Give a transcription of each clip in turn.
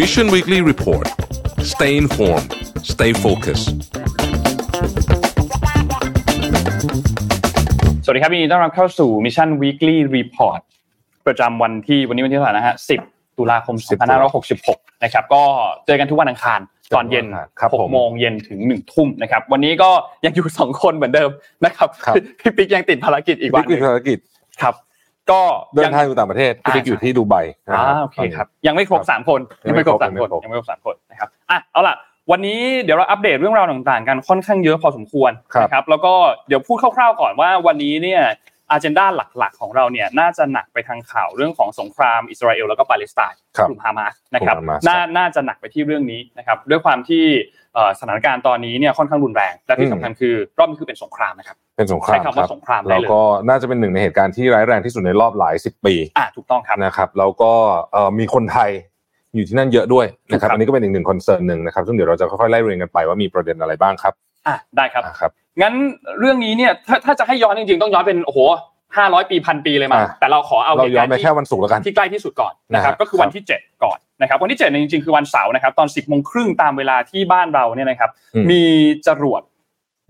Mission Weekly Report stay informed stay focused สวัสดีครับยินดีต้อนรับเข้าสู่ Mission Weekly Report ประจำวันที่วันนี้วันที่เท่าไหร่นะฮะ 10 ตุลาคม 2566 นะครับ ก็เจอกันทุกวันอังคารตอนเย็นครับผม6โมงเย็นถึง 1 ทุ่มนะครับ วันนี้ก็ยังอยู่ 2 คนเหมือนเดิมนะครับครับพี่ปิ๊กยังติดภารกิจอีกวันวิกฤตภารกิจครับ ก็เดิยันทางอยู่ต่างประเทศพี่อ่าติ๊กอยู่ที่ดูไบนะอ่ารับโอเคครับยังไม่ครบครับสามคนยังไม่ไม่ครบครบสามคนยังไม่ครบยังไม่ครบสามคนนะครับอะเอาล่ะวันนี้เดี๋ยวเราอัปเดตเรื่องราวต่างๆ กันค่อนข้างเยอะพอสมควรครับนะครับแล้วก็เดี๋ยวพูดคร่าวๆก่อนว่าวันนี้เนี่ยอาเจนดาหลักๆ ของเราเนี่ยน่าจะหนักไปทางข่าวเรื่องของสงครามอิสราเอลแล้วก็ปาเลสไตน์ครับกลุ่มฮามาสนะครับกลุ่มฮามาสน่าน่าจะหนักไปที่เรื่องนี้นะครับด้วยความที่เอ่อ สถานการณ์ตอนนี้เนี่ยค่อนข้างรุนแรงและที่สำคัญคือรอบนี้คือเป็นสงครามนะครับเป็นสงครามใช้คำว่ารับสงครามได้แล้วเลยก็น่าจะเป็นหนึ่งในเหตุการณ์ที่ร้ายแรงที่สุดในรอบหลายสิบปีอะถูกต้องครับนะครับแล้วก็เอ่อมีคนไทยอยู่ที่นั่นเยอะด้วยนะครับถูกครับอันนี้ก็เป็นอีกหนึ่งคอนเซิร์นหนึ่งนะครับซึ่งเดี๋ยวเราจะค่อยๆไล่เรียงกันไปว่ามีประเด็นอะไรบ้างครับอะได้ครับอ่าครับงั้นเรื่องนี้เนี่ยถ้าถ้าจะให้ย้อนจริงๆ ต้องย้อนเป็นโอ้โห ห้าร้อยปีพันปีเลยมาอะแต่เราขอเอาเราเหตุย้อกานรณ์ไปที่แค่วันศุกร์แล้วกันที่ใกล้ที่สุดก่อนนะครับนะฮะก็คือวันที่7ก่อนนะครับวันที่7เนี่ยจริงๆคือวันเสาร์นะครับตอน10โมงครึ่งตามเวลาที่บ้านเราเนี่ยนะครับอืมมีจรวด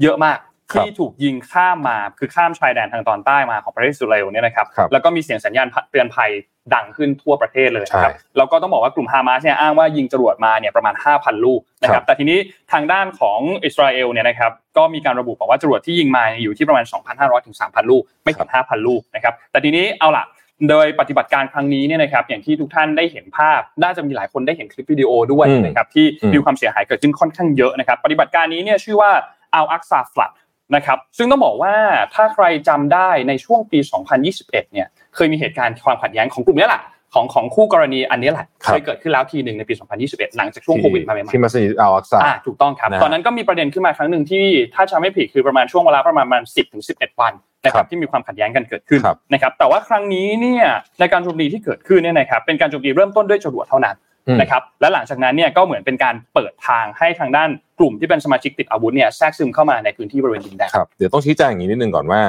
เยอะมากครับ ที่ถูกยิงข้ามมาคือข้ามชายแดนทางตอนใต้มาของประเทศอิสราเอลเนี่ยนะครับครับแล้วก็มีเสียงสัญญาณเตือนภัยดังขึ้นทั่วประเทศเลยนะครับใช่แล้วก็ต้องบอกว่ากลุ่มฮามาสเนี่ยอ้างว่ายิงจรวดมาเนี่ยประมาณ 5,000 ลูกนะคครัรับบแต่ทีนี้ทางด้านของอิสราเอลเนี่ยนะครับก็มีการระบุบอกว่าจรวดที่ยิงมาเนี่ยอยู่ที่ประมาณ 2,500ถึง3,000 ลูกไม่ถึง5,000 ลูกนะครับแต่ทีนี้เอาล่ะโดยปฏิบัติการครั้งนี้เนี่ยนะครับอย่างที่ทุกท่านได้เห็นภาพ น่าจะมีหลายคนได้เห็นคลิปวิดีโอด้วยอืมนะครับที่อืมมีความเสียหายเกิดขึ้นค่อนข้างเยอะนะครับปฏิบัติการนี้เนี่ยชื่อว่าอัลอักซาฟลัด นะครับซึ่งต้องบอกว่าถ้าใครจำได้ในช่วงปี 2021 เนี่ยเคยมีเหตุการณ์ความขัดแย้งของกลุ่มนี้แหละของของคู่กรณีอันนี้แหละครับเคยเกิดขึ้นแล้วทีหนึ่งในปี 2021 หลังจากช่วงโควิดมาใหม่ๆที่มัสยิดอัลอักซาอ่าถูกต้องครับนะฮะตอนนั้นก็มีประเด็นขึ้นมาครั้งหนึ่งที่ถ้าจำไม่ผิดคือประมาณช่วงเวลาประมาณประมาณ10ถึง11 วันนะคครัรับบที่มีความขัดแย้งกันเกิดขึ้นครับนะครับแต่ว่าครั้งนี้เนี่ยในการโจมตีที่เกิดขึ้นเนี่ยนะครับเป็นการโจมตีเริ่มต้นด้วยจรวดเท่านั้นอืม นะครับและหลังจากนั้นเนี่ยก็เหมือนเป็นการเปิดทางให้ทางด้านกลุ่มที่เป็นสมาชิกติดอาวุธเนี่ยแทรกซึมเข้ามาในพื้นที่บริเวณดินแดนครับเดี๋ยวต้องชี้แจงอย่างนี้นิดนึงก่อนว่า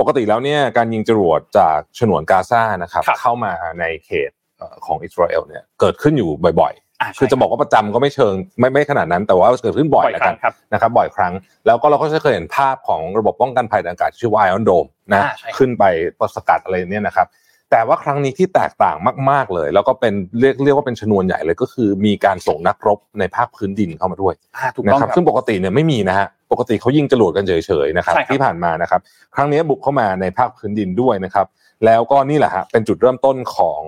ปกติแล้วเนี่ยการยิงจรวดจากฉนวนกาซานะครับครับเข้ามาในเขตเอ่อของอิสราเอลเนี่ยเกิดขึ้นอยู่บ่อยอ่าๆใช่คือจะบอกว่าประจำก็ไม่เชิงไม่ไม่ขนาดนั้นแต่ว่าเกิดขึ้นบ่อยบ่อยแล้วคกัรั้นงครับนะครับบ่อยครั้ง แล้วก็เราก็จะเคยเห็นภาพของระบบป้องกันภัยทางอากาศที่ชื่อว่าไอออนโดมนะอ่าใช่ครับขึ้นไปสกัดอะไรเนี่ยนะครับ แต่ว่าครั้งนี้ที่แตกต่างมาก ๆเลย แล้วก็เป็นเรียกเรียกว่าเป็นชนวนใหญ่เลยก็คือมีการส่งนักรบในภาคพื้นดินเข้ามาด้วยอ่าถูกนะต้องคครัรับบซึ่งปกติเนี่ยไม่มีนะฮะปกติเขายิงจรวดกันเฉยๆนะครับใช่ครับที่ผ่านมานะครับ ครั้งนี้บุกเข้ามาในภาคพื้นดินด้วยนะครับ แล้วก็นี่แหละฮะเป็นจุดเริ่มต้นของ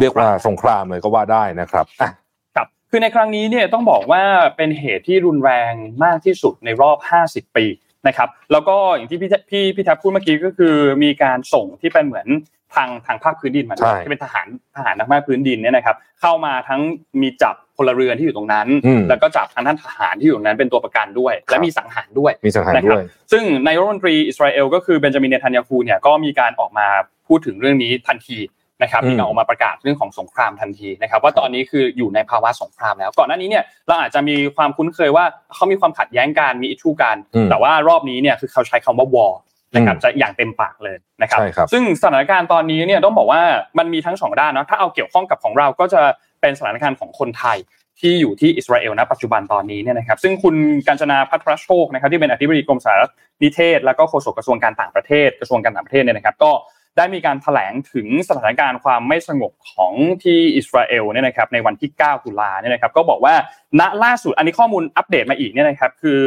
เรียกว่าสงครามเลยก็ว่าได้นะครับอะครับคือในครั้งนี้เนี่ยต้องบอกว่าเป็นเหตุที่รุนแรงมากที่สุดในรอบ 50 ปี นะครับแล้วก็อย่างที่พี่พี่พี่แทบพูดเมื่อกี้ก็คือมีการส่งที่เป็นเหมือนทางทางภาคพื้นดินมาด้วยใช่ที่เป็นทหารทหารทางภาคพื้นดินเนี่ยนะครับ เข้ามาทั้งมีจับพลเรือนที่อยู่ตรงนั้นอืมแล้วก็จับทางท่านทหารที่อยู่ตรงนั้นเป็นตัวประกันด้วย และมีสังหารด้วยมีสังหารนะคด้รับวยซึ่งนายกรัฐมนตรีอิสราเอลก็คือเบนจามินเนทันยาฮูเนี่ยก็มีการออกมาพูดถึงเรื่องนี้ทันที นะครับอืมมีการออกมาประกาศเรื่องของสงครามทันทีนะครับ ว่าตอนนี้คืออยู่ในภาวะสงครามแล้ว ก่อนหน้านี้เนี่ยเราอาจจะมีความคุ้นเคยว่าเขามีความขัดแย้งกันมีอิชูกันอืมแต่ว่ารอบนี้เนี่ยคือเขาใช้คำว่าวอร์นะครับอืมจะอย่างเต็มปากเลยนะครับใช่ครับซึ่งสถานการณ์ตอนนี้เนี่ยต้องบอกว่ามันมีทั้งสองด้านเนาะถ้าเอาเกี่ยวข้องกับของเราก็จะเป็นสถานการณ์ของคนไทยที่อยู่ที่อิสราเอลณปัจจุบันตอนนี้เนี่ยนะครับซึ่งคุณกัญจนาพัทรโชคนะครับที่เป็นอธิบดีกรมสารนิเทศ แล้วก็โฆษกกระทรวงการต่างประเทศกระทรวงการต่างประเทศเนี่ยนะครับ ก็ ได้มีการแถลงถึงสถานการณ์ความไม่สงบของที่อิสราเอลเนี่ยนะครับในวันที่ 9 ตุลาเนี่ยนะครับก็บอกว่าณล่าสุดอันนี้ข้อมูลอัปเดตมาอีกเนี่ยนะครับคือ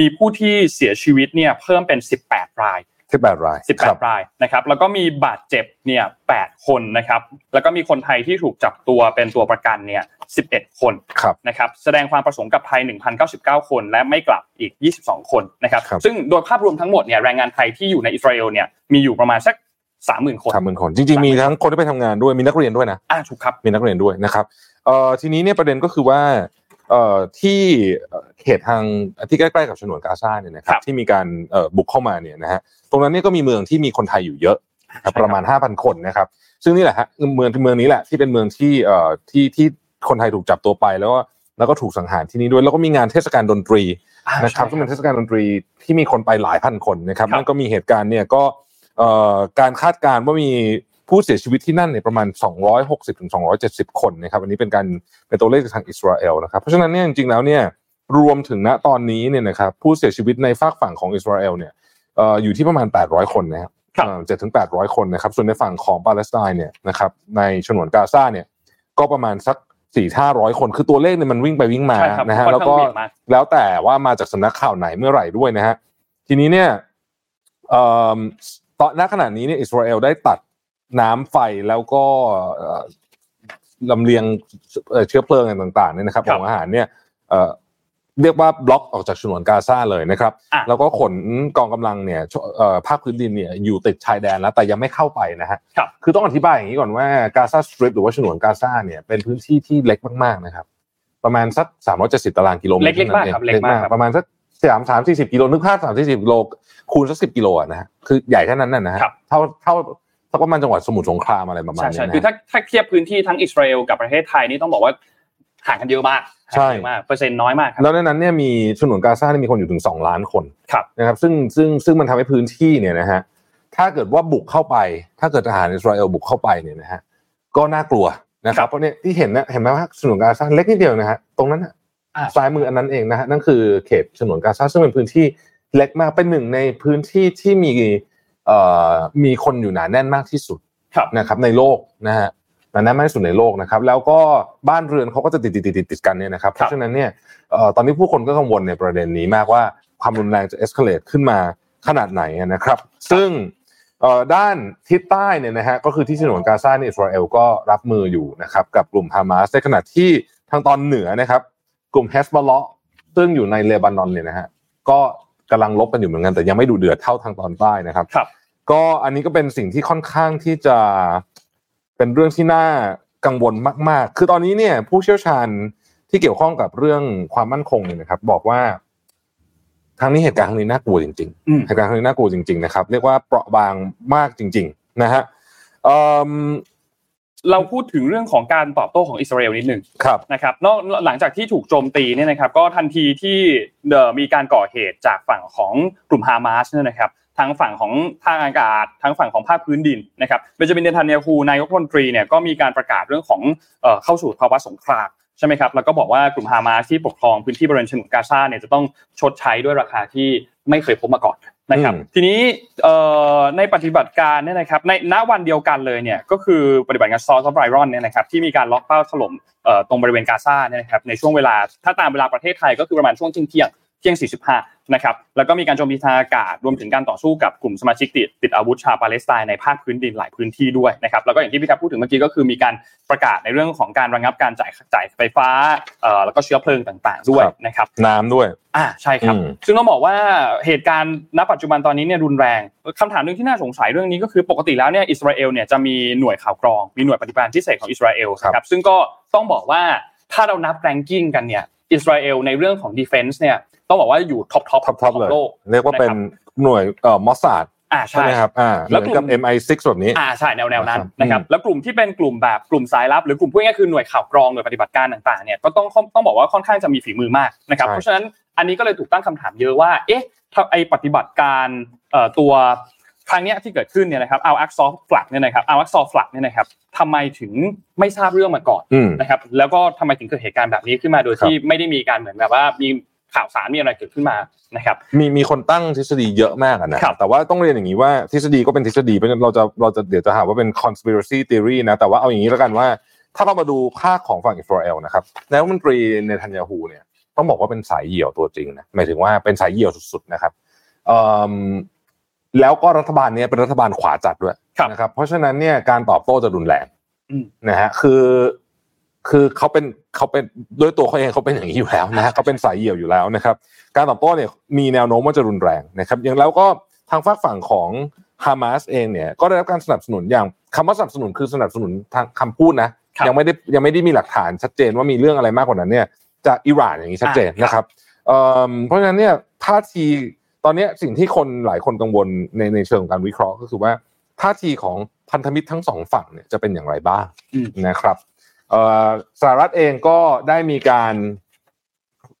มีผู้ที่เสียชีวิตเนี่ยเพิ่มเป็น 18 รายที่แปดรายครับ18รายนะครับแล้วก็มีบาดเจ็บเนี่ย8คนนะครับแล้วก็มีคนไทยที่ถูกจับตัวเป็นตัวประกันเนี่ย11 คนครับนะครับแสดงความประสงค์กับไทย 1,099 คน และไม่กลับอีก 22 คนนะครับครับซึ่งโดยภาพรวมทั้งหมดเนี่ยแรงงานไทยที่อยู่ในอิสราเอลเนี่ยมีอยู่ประมาณสัก 30,000คนสามหมื่นคน จริงๆ มีทั้งคนที่ไปทำงานด้วยมีนักเรียนด้วยนะอ่าถูกครับมีนักเรียนด้วยนะครับเอ่อทีนี้เนี่ยประเด็นก็คือว่าเอ่อที่เอ่อเขตทางที่ใกล้ๆกับฉนวนกาซาเนี่ยนะครัครับบที่มีการเอ่อบุกเข้ามาเนี่ยนะฮะตรงนั้นเนี่ยก็มีเมืองที่มีคนไทยอยู่เยอะครับประมาณ 5,000 คนนะครับ ซึ่งนี่แหละฮะเมืองเมืองนี้แหละที่เป็นเมืองที่เอ่อที่ที่คนไทยถูกจับตัวไปแล้วก็แล้วก็ถูกสังหารที่นี่ด้วยแล้วก็มีงานเทศกาลดนตรีอ่านะครับใช่ซึ่งเป็นเทศกาลดนตรีที่มีคนไปหลายพันคนนะครับครับนั่นก็มีเหตุการณ์เนี่ยก็เอ่อ การคาดการณ์ว่ามีผู้เสียชีวิตที่นั่นเนี่ยประมาณ 260ถึง270 คนนะครับอันนี้เป็นการเป็นตัวเลขจากทางอิสราเอลนะครับเพราะฉะนั้นเนี่ยจริงๆแล้วเนี่ยรวมถึงณตอนนี้เนี่ยนะครับผู้เสียชีวิตในฝากฝั่งของอิสราเอลเนี่ยเอ่ออยู่ที่ประมาณ 800 คนนะครับครับเจ็ดถึงแปดร้อยคนนะครับส่วนในฝั่งของปาเลสไตน์เนี่ยนะครับในฉนวนกาซาเนี่ยก็ประมาณสักสี่ห้าร้อยคนคือตัวเลขเนี่ยมันวิ่งไปวิ่งมาใช่ครับนะฮะค่อนแล้วข้างก็เบี่ยงมากแล้วแต่ว่ามาจากสำนักข่าวไหนเมื่อไหร่ด้วยนะฮะทีนี้เนี่ยเอ่อ ตอนณขณะนี้เนี่ยอิสราเอลได้ตัดน้ำไฟแล้วก็เอ่อลำเลียงเอ่อเชื้อเพลิงอะไรต่างๆเนี่ยนะครับครัขบองอาหารเนี่ยเอ่อเรียกว่าบล็อกออกจากฉนวนกาซาเลยนะครับอะแล้วก็ขนกองกำลังเนี่ยชเอ่อภาคพื้นดินเนี่ยอยู่ติดชายแดนแล้วแต่ยังไม่เข้าไปนะฮะครับคือต้องอธิบายอย่างนี้ก่อนว่ากาซาสตริปหรือว่าฉนวนกาซาเนี่ยเป็นพื้นที่ที่เล็กมากๆนะครับ ประมาณสักสามร้อยเจ็ดสิบตารางกิโลเมตรเล็กๆมากครับท่นั้นองเล็กมากครับประมาณสัก สามสามสี่สิบกิโลนึกภาพสามสี่สิบกิโลคูณสักสิบกิโลอะนะฮะคือใหญ่แค่นั้นน่ะนะฮะครับเท่าเท่าสักประมาณจังหวัดสมุทรสงครามอะไรประมาณใช่นี้ใช่นะคือถ้าถ้าเทียบพื้นที่ทั้งอิสราเอลกับประเทศไทยนี่ต้องบอกว่าห่างกันเยอะมากใช่ห่างกันเยอะมากเปอร์เซ็นต์น้อยมากครับแล้วในนั้นเนี่ยมีฉนวนกาซาเนี่ยมีคนอยู่ถึงสองล้านคนครับนะครับซึ่งซึ่งซึ่งมันทำให้พื้นที่เนี่ยนะฮะถ้าเกิดว่าบุกเข้าไป ถ้าเกิดทหารอิสราเอลบุกเข้าไปเนี่ยนะฮะก็น่ากลัวนะคครัรับบเพราะเนี่ยที่เห็นนะเห็นไหมว่าฉนวนกาซาเล็กนิดเดียวนะฮะตรงนั้นน่ะอ่า ซ้ายมืออันนั้นเองนะฮะนั่นคือเขตฉนวนกาซาซึ่งเป็นพื้นที่เล็กมากเป็นหนึ่งในพื้นที่ที่มีเอ่อมีคนอยู่หนาแน่นมากที่สุดครับนะครับ ในโลกนะฮะหนาแน่นมากที่สุดในโลกนะครับ แล้วก็บ้านเรือนเขาก็จะติดติดติดติดติดกันเนี่ยนะครับเพราะฉะนั้นเนี่ยเอ่อตอนนี้ผู้คนก็กังวลในประเด็นนี้มากว่าความรุนแรงจะ escalate ขึ้นมาขนาดไหนนะครับ ซึ่งเอ่อด้านทิศใต้เนี่ยนะฮะก็คือที่ฉนวนกาซาเนี่ยอิสราเอลก็รับมืออยู่นะครับกับกลุ่มฮามาสในขณะที่ทางตอนเหนือนะครับ กลุ่มเฮสบอลเลาะซึ่งอยู่ในเลบานอนเนี่ยนะฮะก็กำลังลบกันอยู่เหมือนกันแต่ยังไม่ดูเดือดเท่าทางตอนใต้นะครับครับ ก็อันนี้ก็เป็นสิ่งที่ค่อนข้างที่จะเป็นเรื่องที่น่ากังวลมาก ๆ คือตอนนี้เนี่ยผู้เชี่ยวชาญที่เกี่ยวข้องกับเรื่องความมั่นคงเนี่ยนะครับ บอกว่าครั้งนี้เหตุการณ์ครั้งนี้น่ากลัวจริงอืมๆเหตุการณ์ครั้งนี้น่ากลัวจริง ๆ นะครับ เรียกว่าเปราะบางมากจริง ๆ นะฮะ เอิ่มเราพูดถึงเรื่องของการตอบโต้ของอิสราเอลนิดหนึ่งครับนะครับนอกหลังจากที่ถูกโจมตีเนี่ยนะครับ ก็ทันทีที่เอ่อมีการก่อเหตุจากฝั่งของกลุ่มฮามาสเนี่ยนะครับทั้งฝั่งของทางอากาศทั้งฝั่งของภาคพื้นดินนะครับเบนจามินเนทันยาฮูนายกรัฐมนตรีเนี่ยก็มีการประกาศเรื่องของเอ่อเข้าสู่ภาวะสงครามใช่ไหมครับแล้วก็บอกว่ากลุ่มฮามาสที่ปกครองพื้นที่บริเวณฉนวนกาซาเนี่ยจะต้องชดใช้ด้วยราคาที่ไม่เคยพบมาก่อน นะครับอืมทีนี้เอ่อในปฏิบัติการเนี่ยนะครับในณวันเดียวกันเลยเนี่ยก็คือปฏิบัติการซอสไบรอนเนี่ยนะครับที่มีการล็อกเป้าถล่มเอ่อตรงบริเวณกาซาเนี่ยนะครับในช่วงเวลาถ้าตามเวลาประเทศไทยก็คือประมาณช่วงเที่ยง เที่ยงเที่ยง 45 นะครับ แล้วก็มีการโจมตีทางอากาศ รวมถึงการต่อสู้กับกลุ่มสมาชิกติดติดอาวุธชาวปาเลสไตน์ในภาคพื้นดินหลายพื้นที่ด้วยนะครับ แล้วก็อย่างที่พี่ทับพูดถึงเมื่อกี้ก็คือมีการประกาศในเรื่องของการระงับการจ่ายจ่ายไฟฟ้าเอ่อแล้วก็เชื้อเพลิงต่างๆ ด้วยครับนะครับ น้ำด้วย อ่า ใช่ครับอืมซึ่งต้องบอกว่าเหตุการณ์ณปัจจุบันตอนนี้เนี่ยรุนแรงคำถามหนึ่งที่น่าสงสัยเรื่องนี้ก็คือปกติแล้วเนี่ยอิสราเอลเนี่ยจะมีหน่วยข่าวกรอง มีหน่วยปฏิบัติการพิเศษของอิสราเอลครับนะครับ ซึ่งก็ต้องบอกว่าถ้าเรานับ ranking กันเนี่ยอิสราเอลในเรื่องของ defense เนี่ย ต้องบอกว่าอยู่ top top top top เลยโลกเรียกว่าเป็นหน่วยเอ่อมอสซาดอ่าใช่ใช่ไหมครับอ่าแล้วเหมือนกลุ่กับม MI6 แบบนี้อ่าใช่แนวแนวนั้นครับนะครับอืมแล้วกลุ่มที่เป็นกลุ่มแบบกลุ่มสายลับ หรือกลุ่มพูดง่ายๆคือหน่วยข่าวกรองหน่วยปฏิบัติการต่างๆเนี่ยก็ต้องต้องบอกว่าค่อนข้างจะมีฝีมือมากนะครับใช่เพราะฉะนั้นอันนี้ก็เลยถูกตั้งคำถามเยอะว่าเอ๊ะถ้าไอปฏิบัติการเอ่อตัวครั้งเนี้ยที่เกิดขึ้นเนี่ยนะครับเอาอักซอฟฟลักเนี่ยนะครับเอาอักซอฟลักเนี่ยนะครับทำไมถึงไม่ทราบเรื่องมาก่อนอืมนะครับแล้วก็ทำไมถึงเกิดเหตุการณ์แบบนี้ขึ้นมาโดยครับที่ไม่ได้มีการเหมือนแบบว่ามี ข่าวสารมีอะไรเกิดขึ้นมานะครับ มีมีคนตั้งทฤษฎีเยอะมากอะนะครับแต่ว่าต้องเรียนอย่างนี้ว่าทฤษฎีก็เป็นทฤษฎีเพราะฉะนั้นเราจะเราจะเดี๋ยวจะหาว่าเป็น conspiracy theory นะแต่ว่าเอาอย่างนี้แล้วกันว่า ถ้าเรามาดูภาคของฝั่งอิสราเอลนะครับนายกรัฐมนตรีเนทันยาฮูเนี่ยต้องบอกว่าเป็นสายเหี่ยวตัวจริงนะหมายถึงว่าเป็นสายเหี่ยวสุดๆนะครับเอ่อแล้วก็รัฐบาลเนี้ยเป็นรัฐบาลขวาจัดด้วยครับนะครับเพราะฉะนั้นเนี่ยการตอบโต้จะรุนแรงอืมนะฮะคือ คือเขาเป็นเขาเป็นด้วยตัวเขาเองเขาเป็นอย่างนี้อยู่แล้วนะฮะเขาเป็นสายเหี่ยวอยู่แล้วนะครับ การตอบโต้เนี่ยมีแนวโน้มว่าจะรุนแรงนะครับ อย่างแล้วก็ทางฝากฝั่งของฮามาสเองเนี่ยก็ได้รับการสนับสนุนอย่างคำว่าสนับสนุนคือสนับสนุนทางคำพูดนะครับยังไม่ได้ยังไม่ได้มีหลักฐานชัดเจนว่ามีเรื่องอะไรมากกว่านั้นเนี่ยจากอิหร่านอย่างนี้ชัดเจนอ่าครับนะครับเอิ่มเพราะฉะนั้นเนี่ยท่าทีตอนเนี้ยสิ่งที่คนหลายคนกังวลในในเชิงของการวิเคราะห์ก็คือว่าท่าทีของพันธมิตรทั้งสองฝั่งเนี่ยจะเป็นอย่างไรบ้างอืมนะครับเอ่อ สหรัฐเองก็ได้มีการ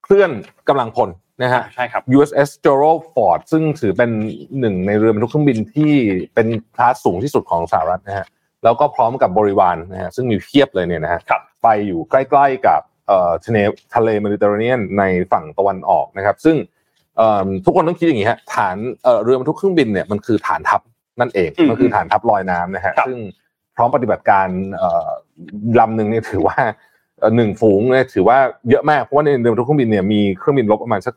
เคลื่อนกำลังพลนะฮะใช่ครับ USS Gerald Ford ซึ่งถือเป็นหนึ่งในเรือบรรทุกเครื่องบินที่เป็นคลาสสูงที่สุดของสหรัฐนะฮะแล้วก็พร้อมกับบริวารนะฮะซึ่งมีเพียบเลยเนี่ยนะฮะครับไปอยู่ใกล้ๆกับเอ่อทะเลทะเลเมดิเตอร์เรเนียนในฝั่งตะวันออกนะครับ ซึ่งเอ่อทุกคนต้องคิดอย่างนี้ฮะฐานเอ่อเรือบรรทุกเครื่องบินเนี่ยมันคือฐานทัพนั่นเองอืมมันคือฐานทัพลอยน้ำนะฮะครับซึ่งพร้อมปฏิบัติการเอ่อ ลำหนึ่งเนี่ยถือว่าเอ่อหนึ่งฝูงเนี่ยถือว่าเยอะมากเพราะว่าในเรือบรรทุกเครื่องบินเนี่ยมีเครื่องบินรบประมาณสัก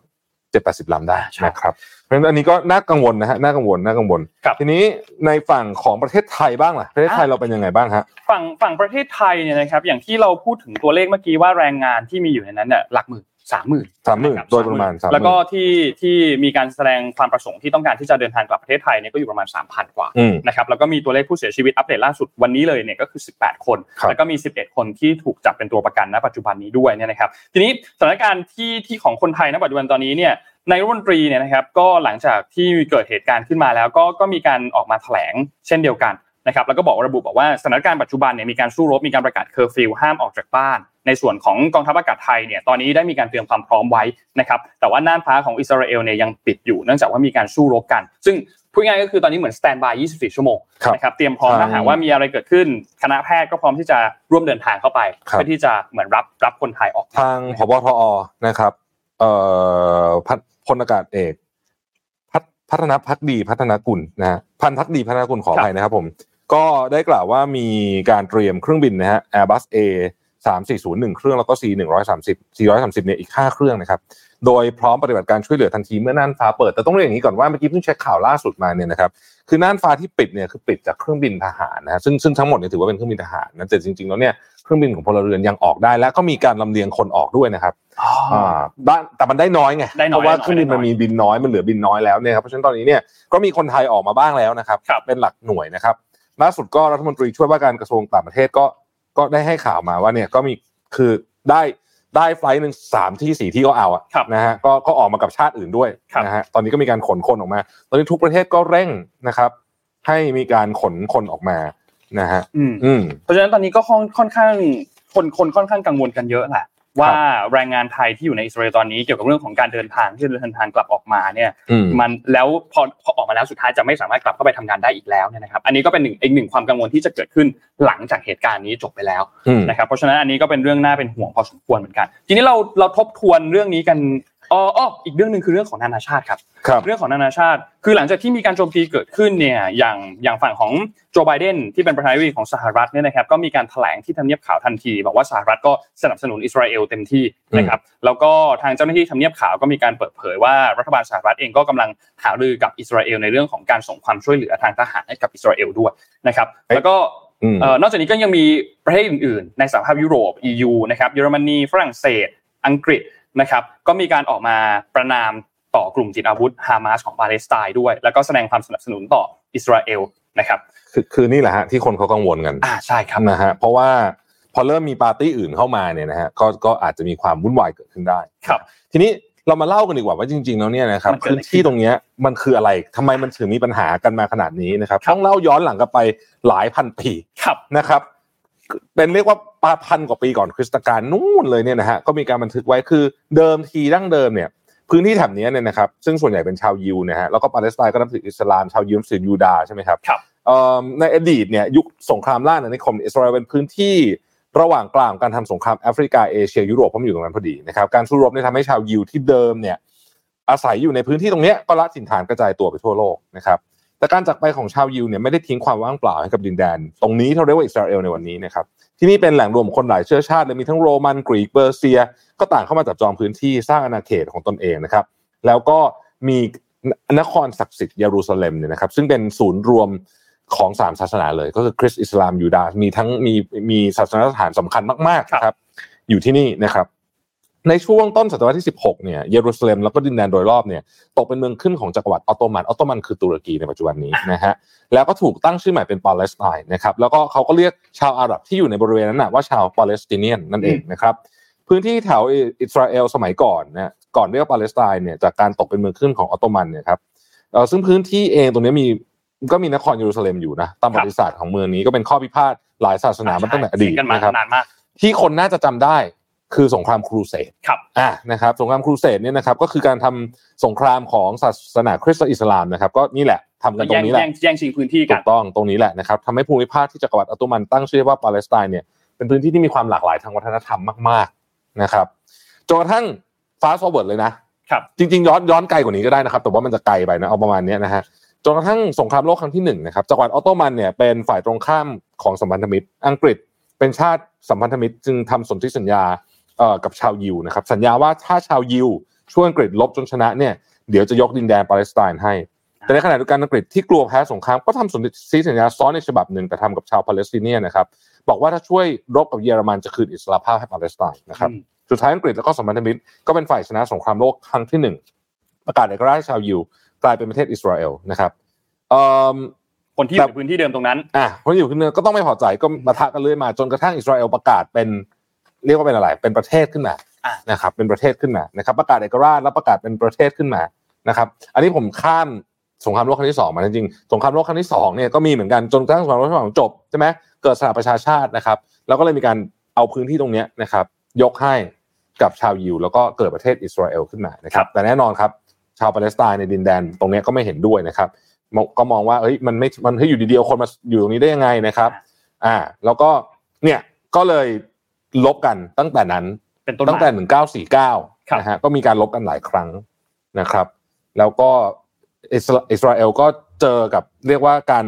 เจ็ดแปดสิบลำได้ใช่นะครับเพราะฉะนั้นอันนี้ก็น่ากังวลนะฮะน่ากังวลน่ากังวลครับทีนี้ในฝั่งของประเทศไทยบ้างล่ะประเทศไทยเราเป็นยังไงบ้างฮะฝั่งฝั่งประเทศไทยเนี่ยนะครับอย่างที่เราพูดถึงตัวเลขเมื่อกี้ว่าแรงงานที่มีอยู่ในนั้นเนี่ยหลักหมื่น สามหมื่นสามหมื่นโดยประมาณ30,000แล้วก็ที่ที่มีการแสดงความประสงค์ที่ต้องการที่จะเดินทางกลับประเทศไทยเนี่ยก็อยู่ประมาณ3,000กว่าอืมนะครับแล้วก็มีตัวเลขผู้เสียชีวิตอัปเดตล่าสุดวันนี้เลยเนี่ยก็คือ18คนครับแล้วก็มี11คนที่ถูกจับเป็นตัวประกันณปัจจุบันนี้ด้วยเนี่ยนะครับ ทีนี้สถานการณ์ที่ที่ของคนไทยณปัจจุบันตอนนี้เนี่ยนายกรัฐมนตรีเนี่ยนะครับก็หลังจากที่เกิดเหตุการณ์ขึ้นมาแล้วก็ก็มีการออกมาแถลงเช่นเดียวกัน นะครับแล้วก็บอกระบุบอกว่าสถานการณ์ปัจจุบันเนี่ยมีการสู้รบมีการประกาศเคอร์ฟิวห้ามออกจากบ้าน ในส่วนของกองทัพอากาศไทยเนี่ยตอนนี้ได้มีการเตรียมความพร้อมไว้นะครับแต่ว่าน่านฟ้าของอิสราเอลเนี่ยยังปิดอยู่เนื่องจากว่ามีการสู้รบกัน ซึ่งพูดง่ายๆก็คือตอนนี้เหมือน standby 24 ชั่วโมงครับนะครับเตรียมพร้อมทางถ้าหากว่ามีอะไรเกิดขึ้น คณะแพทย์ก็พร้อมที่จะร่วมเดินทางเข้าไปครับเพื่อที่จะเหมือนรับรับคนไทยออกทางพบทอนะครับเอ่อพัฒพลอากาศเอกพัฒพัฒนพักดีพัฒนากุลนะฮะพันพักดีพัฒนากุลขออภัยนะครับผม ก็ได้กล่าวว่ามีการเตรียมเครื่องบินนะฮะ Airbus A 3401 เครื่องแล้วก็ C 130 430เนี่ยอีก5เครื่องนะครับ โดยพร้อมปฏิบัติการช่วยเหลือทันทีเมื่อน่านฟ้าเปิด แต่ต้องเรียนอย่างนี้ก่อนว่าเมื่อกี้เพิ่งเช็คข่าวล่าสุดมาเนี่ยนะครับ คือน่านฟ้าที่ปิดเนี่ยคือปิดจากเครื่องบินทหารนะฮะซึ่งซึ่งทั้งหมดเนี่ยถือว่าเป็นเครื่องบินทหารนะแต่จริงๆแล้วเนี่ยเครื่องบินของพลเรือนยังออกได้ และก็มีการลำเลียงคนออกด้วยนะครับอ่าด้านแต่มันได้น้อยไงได้น้อยเพราะว่าได้น้อยเครื่องบินมันมีบินน้อยมันเหลือบินน้อยแล้วเนี่ยครับเพราะฉะนั้นตอนนี้เนี่ยก็มีคนไทยออกมาบ้างแล้วนะครับครับเป็นหลักหน่วยนะครับ ล่าสุดก็รัฐมนตรีช่วยว่าการกระทรวงต่างประเทศก็ก็ได้ให้ข่าวมาว่าเนี่ยก็มีคือได้ได้ไฟล์หนึ่งสามที่สี่ที่ก็เอาอะครับนะฮะก็ก็ออกมากับชาติอื่นด้วยครับนะฮะตอนนี้ก็มีการขนคนออกมา ตอนนี้ทุกประเทศก็เร่งนะครับ ให้มีการขนคนออกมานะฮะอืมอืมเพราะฉะนั้นตอนนี้ก็ค่อนค่อนข้างคนคนค่อนข้างกังวลกันเยอะแหละ ว่าแรงงานไทยที่อยู่ในอิสราเอลตอนนี้เกี่ยวกับเรื่องของการเดินทางที่จะเดินทางกลับออกมาเนี่ยอืมมันแล้วพอพอออกมาแล้วสุดท้ายจะไม่สามารถกลับเข้าไปทำงานได้อีกแล้วเนี่ยนะครับอันนี้ก็เป็นหนึ่งอีกหนึ่งความกังวลที่จะเกิดขึ้นหลังจากเหตุการณ์นี้จบไปแล้วอืมนะครับเพราะฉะนั้นอันนี้ก็เป็นเรื่องน่าเป็นห่วงพอสมควรเหมือนกัน ทีนี้เราเราทบทวนเรื่องนี้กัน อ๋ออ๋ออีกเรื่องหนึ่งคือเรื่องของนานาชาติครับครับ เรื่องของนานาชาติ คือหลังจากที่มีการโจมตีเกิดขึ้นเนี่ยอย่างอย่างฝั่งของโจไบเดนที่เป็นประธานาธิบดีของสหรัฐเนี่ยนะครับก็มีการแถลงที่ทำเนียบขาวทันที บอกว่าสหรัฐก็สนับสนุนอิสราเอลเต็มที่นะครับแล้วก็ทางเจ้าหน้าที่ทำเนียบขาวก็มีการเปิดเผยว่ารัฐบาลสหรัฐเองก็กำลังหารือกับอิสราเอลในเรื่องของการส่งความช่วยเหลือทางทหารให้กับอิสราเอลด้วยนะครับแล้วก็อืมเอ่อนอกจากนี้ก็ยังมีประเทศอื่น ๆ ในสหภาพยุโรป EU นะครับเยอรมนีฝรั่งเศส อังกฤษ นะครับก็มีการออกมาประนามต่อกลุ่มติดอาวุธฮามาสของปาเลสไตน์ด้วย แล้วก็แสดงความสนับสนุนต่ออิสราเอลนะครับคือคือนี่แหละฮะที่คนเขากังวลกันอ่าใช่ครับนะฮะเพราะว่าพอเริ่มมีปาร์ตี้อื่นเข้ามาเนี่ยนะฮะก็ก็อาจจะมีความวุ่นวายเกิดขึ้นได้ครับ ทีนี้เรามาเล่ากันดีกว่าว่าจริงๆแล้วเนี่ยนะครับมันเกิดอะไรพื้นที่ตรงเนี้ยมันคืออะไรทำไมมันถึงมีปัญหากันมาขนาดนี้นะครับต้องเล่าย้อนหลังกลับไปหลายพันปีครับนะครับ เป็นเรียกว่าปาพันกว่าปีก่อนคริสตกาลนู่นเลยเนี่ยนะฮะก็มีการบันทึกไว้คือเดิมทีดั้งเดิมเนี่ย พื้นที่แถบเนี้ยเนี่ยนะครับซึ่งส่วนใหญ่เป็นชาวยิวนะฮะแล้วก็ปาเลสไตน์ก็นับถืออิสลามชาวยิวนับถือยูดาห์ใช่ไหมครับครับเอ่อในอดีตเนี่ยยุคสงครามล่าอาณานิคมอิสราเอลเป็นพื้นที่ระหว่างกลางของการทำสงครามแอฟริกาเอเชียยุโรปเพราะมันอยู่ตรงนั้นพอดีนะครับการสู้รบเนี่ยทำให้ชาวยิวที่เดิมเนี่ยอาศัยอยู่ในพื้นที่ตรงเนี้ยก็ละถิ่นฐานกระจายตัวไปทั่วโลกนะครับ แต่การจากไปของชาวยิวเนี่ยไม่ได้ทิ้งความว่างเปล่าให้กับดินแดน ตรงนี้ที่เราเรียกว่าอิสราเอลในวันนี้นะครับที่นี่เป็นแหล่งรวมคนหลายเชื้อชาติเลยมีทั้งโรมันกรีกเปอร์เซีย ก็ต่างเข้ามาจับจองพื้นที่สร้างอาณาเขตของตนเองนะครับ แล้วก็มีนครศักดิ์สิทธิ์เยรูซาเล็มเนี่ยนะครับ ซึ่งเป็นศูนย์รวมของสามศาสนาเลย ก็คือคริสต์อิสลามยูดาห์มีทั้งมีมีศาสนสถานสำคัญมากๆนะครับ อยู่ที่นี่นะครับ ในช่วงต้นศตวรรษที่ 16 เนี่ย เยรูซาเล็มแล้วก็ดินแดนโดยรอบเนี่ยตกเป็นเมืองขึ้นของจักรวรรดิออตโตมัน ออตโตมันคือตุรกีในปัจจุบันนี้นะฮะ แล้วก็ถูกตั้งชื่อใหม่เป็นปาเลสไตน์นะครับ แล้วก็เขาก็เรียกชาวอาหรับที่อยู่ในบริเวณนั้นนะว่าชาว Palestinian นั่นเองนะครับ พื้นที่แถวอิสราเอลสมัยก่อนนะ ก่อนเรียกว่าปาเลสไตน์เนี่ยจากการตกเป็นเมืองขึ้นของออตโตมันเนี่ยครับเอ่อซึ่งพื้นที่เองตรงนี้มีก็มีนครเยรูซาเล็มอยู่นะตามประวัติศาสตร์ของเมืองนี้ก็เป็นข้อพิพาทหลายศาสนามาตั้งแต่อดีตกันมานะครับนานมากที่คนน่าจะจำได้ คือสงครามครูเสดครับอ่านะครับสงครามครูเสดเนี่ยนะครับก็คือการทำสงครามของศาสนาคริสต์และอิสลามนะครับก็นี่แหละทำกันตรแย่งงนี้แหละแย่งแย่งชิงพื้นที่ถูกันกต้องตรงนี้แหละนะครับทำให้ภูมิภาคที่จักรวรรดิออตโตมันตั้งชื่อว่าปาเลสไตน์เนี่ยเป็นพื้นที่ที่มีความหลากหลายทางวัฒนธรรมมากๆนะครับจนกระทั่ง fast forward เลยนะครับจริงๆย้อนย้อนไกลกว่านี้ก็ได้นะครับ แต่ว่ามันจะไกลไปนะเอาประมาณเนี้ยนะฮะจนกระทั่งสงครามโลกครั้งที่หนึ่งนะครับจักรวรรดิออตโตมันเนี่ยเป็นฝ่ายตรงข้ามของสัมพันธมิตร อังกฤษเป็นชาติสัมพันธมิตรจึงทำสนธิสัญญาเอ่อ กับชาวยิวนะครับ สัญญาว่าถ้าชาวยิวช่วยอังกฤษรบจนชนะเนี่ยเดี๋ยวจะยกดินแดนปาเลสไตน์ให้ แต่ในขณะเดียวกันอังกฤษที่กลัวแพ้สงครามก็ทำสนธิสัญญาซ้อนในฉบับหนึ่งแต่ทำกับชาว Palestinian นะครับ บอกว่าถ้าช่วยรบกับเยอรมันจะคืนอิสรภาพให้ปาเลสไตน์นะครับอืมสุดท้ายอังกฤษแล้วก็สัมพันธมิตรก็เป็นฝ่ายชนะสงครามโลกครั้งที่หนึ่งประกาศเอกราชให้ชาวยิวกลายเป็นประเทศอิสราเอลนะครับเอ่อคนที่อยู่ในพื้นที่เดิมตรงนั้นอะคนที่อยู่ขึ้นเนินก็ต้องไม่พอใจก็มาทะกันเรื่อยมาจนกระทั่งอิสราเอลประกาศเป็น เรียกว่าเป็นอะไร เป็นประเทศขึ้นมาอะนะครับ เป็นประเทศขึ้นมานะครับ ประกาศเอกราชแล้วประกาศเป็นประเทศขึ้นมานะครับ อันนี้ผมข้ามสงครามโลกครั้งที่สองมาจริงๆสงครามโลกครั้งที่สองเนี่ยก็มีเหมือนกันจนกระทั่งสงครามโลกครั้งที่สองจบใช่ไหมเกิดสหประชาชาตินะครับแล้วก็เลยมีการเอาพื้นที่ตรงเนี้ยนะครับ ยกให้กับชาวยิวแล้วก็เกิดประเทศอิสราเอลขึ้นมานะครับแต่แน่นอนครับ ชาวปาเลสไตน์ในดินแดนตรงเนี้ยก็ไม่เห็นด้วยนะครับมองก็มองว่าเอ้ยมันไม่มันให้อยู่ดีๆคนมาอยู่ตรงนี้ได้ยังไงนะครับ อ่า แล้วก็เนี่ยก็เลย ลบกันตั้งแต่นั้นเป็นต้นตั้งแต่มาหนึ่งเก้าสี่เก้าครับนะฮะก็มีการลบกันหลายครั้งนะครับ แล้วก็อิสราอิสราเอลก็เจอกับเรียกว่าการ